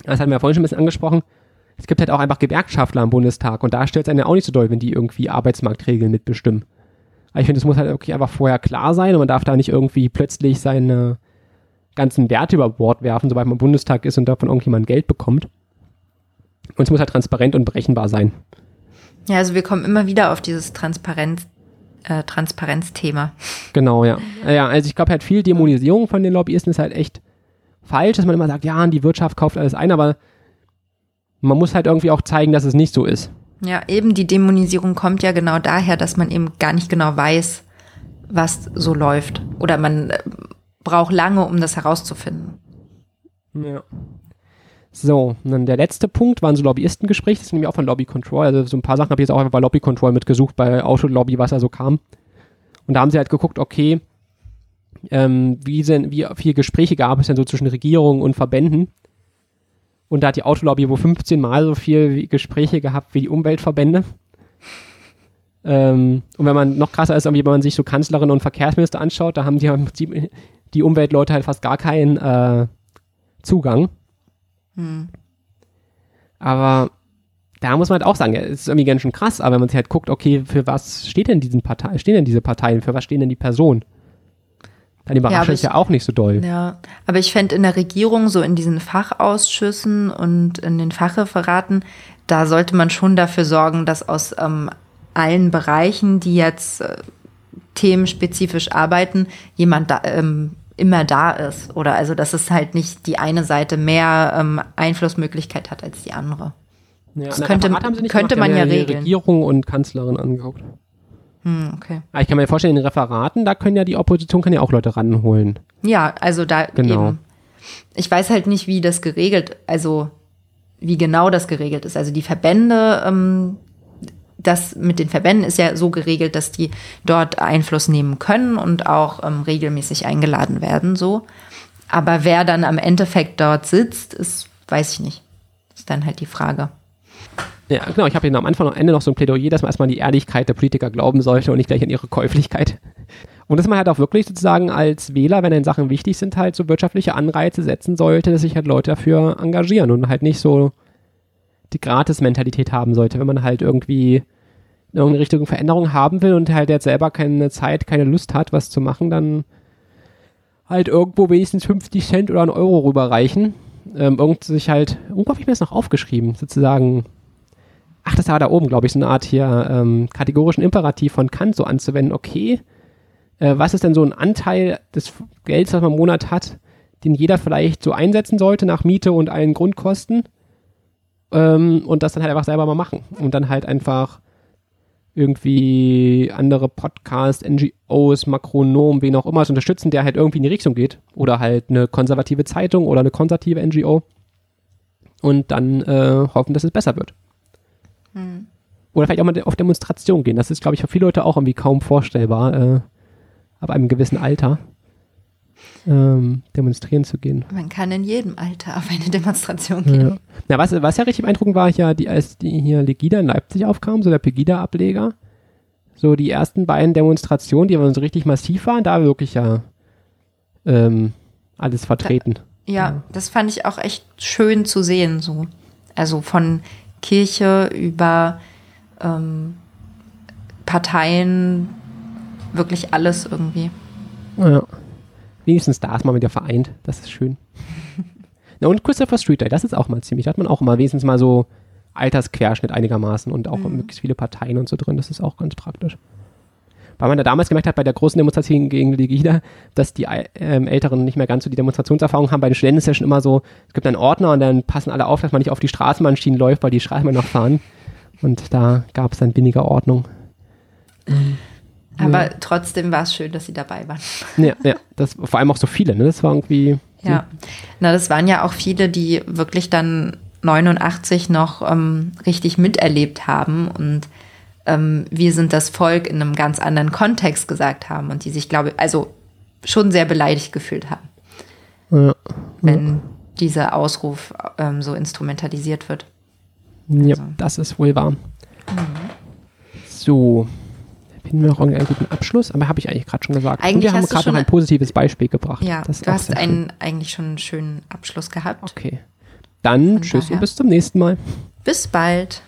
Das hatten wir ja vorhin schon ein bisschen angesprochen. Es gibt halt auch einfach Gewerkschaftler im Bundestag und da stellt es einen ja auch nicht so doll, wenn die irgendwie Arbeitsmarktregeln mitbestimmen. Aber ich finde, es muss halt wirklich einfach vorher klar sein und man darf da nicht irgendwie plötzlich seine ganzen Werte über Bord werfen, sobald man Bundestag ist und davon irgendjemand Geld bekommt. Und es muss halt transparent und berechenbar sein. Ja, also wir kommen immer wieder auf dieses Transparenz, äh, Transparenzthema. Genau, ja. Ja, also ich glaube halt viel Dämonisierung von den Lobbyisten ist halt echt falsch, dass man immer sagt, ja, die Wirtschaft kauft alles ein, aber man muss halt irgendwie auch zeigen, dass es nicht so ist. Ja, eben die Dämonisierung kommt ja genau daher, dass man eben gar nicht genau weiß, was so läuft. Oder man braucht lange, um das herauszufinden. Ja. So, dann der letzte Punkt waren so Lobbyistengespräche, das ist nämlich auch von Lobby Control, also so ein paar Sachen habe ich jetzt auch einfach bei Lobby Control mitgesucht, bei Autolobby, was da so kam. Und da haben sie halt geguckt, okay, ähm, wie, sind, wie viele Gespräche gab es denn so zwischen Regierungen und Verbänden? Und da hat die Autolobby wohl 15 Mal so viel Gespräche gehabt wie die Umweltverbände. Ähm, und wenn man noch krasser ist, wenn man sich so Kanzlerin und Verkehrsminister anschaut, da haben die, im Prinzip die Umweltleute halt fast gar keinen äh, Zugang. Hm. Aber da muss man halt auch sagen, ja, es ist irgendwie ganz schön krass, aber wenn man sich halt guckt, okay, für was steht denn diesen Partei, stehen denn diese Parteien, für was stehen denn die Personen? Dann überrascht aber es ja auch nicht so doll. Ja, aber ich fände in der Regierung, so in diesen Fachausschüssen und in den Fachreferaten, da sollte man schon dafür sorgen, dass aus ähm, allen Bereichen, die jetzt äh, themenspezifisch arbeiten, jemand da, ähm, immer da ist. Oder also, dass es halt nicht die eine Seite mehr ähm, Einflussmöglichkeit hat als die andere. Ja, das könnte- könnte gemacht, man ja die regeln. Regierung und Kanzlerin angeguckt. Hm, okay. Aber ich kann mir vorstellen, in den Referaten, da können ja die Opposition kann ja auch Leute ranholen. Ja, also da Genau. eben. Ich weiß halt nicht, wie das geregelt, also wie genau das geregelt ist. Also die Verbände, ähm, das mit den Verbänden ist ja so geregelt, dass die dort Einfluss nehmen können und auch ähm, regelmäßig eingeladen werden, so. Aber wer dann am Endeffekt dort sitzt, ist, weiß ich nicht. Ist dann halt die Frage. Ja, genau, ich habe am Anfang und Ende noch so ein Plädoyer, dass man erstmal an die Ehrlichkeit der Politiker glauben sollte und nicht gleich an ihre Käuflichkeit. Und dass man halt auch wirklich sozusagen als Wähler, wenn dann Sachen wichtig sind, halt so wirtschaftliche Anreize setzen sollte, dass sich halt Leute dafür engagieren und halt nicht so die Gratis-Mentalität haben sollte, wenn man halt irgendwie in irgendeine Richtung Veränderung haben will und halt jetzt selber keine Zeit, keine Lust hat, was zu machen, dann halt irgendwo wenigstens 50 Cent oder einen Euro rüberreichen. Ähm, irgend sich halt, irgendwo habe ich mir das noch aufgeschrieben, sozusagen ach, das war da oben, glaube ich, so eine Art hier ähm, kategorischen Imperativ von Kant so anzuwenden. Okay, äh, was ist denn so ein Anteil des Gelds, was man im Monat hat, den jeder vielleicht so einsetzen sollte nach Miete und allen Grundkosten ähm, und das dann halt einfach selber mal machen und dann halt einfach irgendwie andere Podcasts, NGOs, Makronomen, wen auch immer zu unterstützen, der halt irgendwie in die Richtung geht. Oder halt eine konservative Zeitung oder eine konservative NGO. Und dann äh, hoffen, dass es besser wird. Hm. Oder vielleicht auch mal auf Demonstration gehen. Das ist, glaube ich, für viele Leute auch irgendwie kaum vorstellbar, äh, ab einem gewissen Alter ähm, demonstrieren zu gehen. Man kann in jedem Alter auf eine Demonstration gehen. Ja. Na, was, was ja richtig beeindruckend war, ja, die, als die hier Legida in Leipzig aufkam, so der Pegida-Ableger, so die ersten beiden Demonstrationen, die so richtig massiv waren, da wirklich ja ähm, alles vertreten. Da, ja, ja, das fand ich auch echt schön zu sehen, so. Also von Kirche über ähm, Parteien, wirklich alles irgendwie. Ja wenigstens da ist man wieder vereint. Das ist schön. Na, und Christopher Street Day, das ist auch mal ziemlich. Da hat man auch mal wenigstens mal so Altersquerschnitt einigermaßen und auch mhm. möglichst viele Parteien und so drin. Das ist auch ganz praktisch. Weil man da damals gemerkt hat, bei der großen Demonstration gegen Legida, dass die ähm, Älteren nicht mehr ganz so die Demonstrationserfahrung haben. Bei den Studenten ist ja schon immer so, es gibt einen Ordner und dann passen alle auf, dass man nicht auf die Straßenbahnschienen läuft, weil die Straßenbahn noch fahren. Und da gab es dann weniger Ordnung. Mhm. Aber ja. trotzdem war es schön, dass sie dabei waren. Ja, ja. Das, vor allem auch so viele, ne? Das war irgendwie. Ja. Na, das waren ja auch viele, die wirklich dann 89 noch ähm, richtig miterlebt haben und ähm, wir sind das Volk in einem ganz anderen Kontext gesagt haben und die sich, glaube ich, also schon sehr beleidigt gefühlt haben. Ja. Wenn ja. dieser Ausruf ähm, so instrumentalisiert wird. Ja, also. das ist wohl wahr. Mhm. So, finden wir noch einen guten Abschluss, aber habe ich eigentlich gerade schon gesagt. Eigentlich Und wir haben gerade noch ein positives Beispiel gebracht. Ja, du hast einen, eigentlich schon einen schönen Abschluss gehabt. Okay. Dann Von tschüss daher. und bis zum nächsten Mal. Bis bald.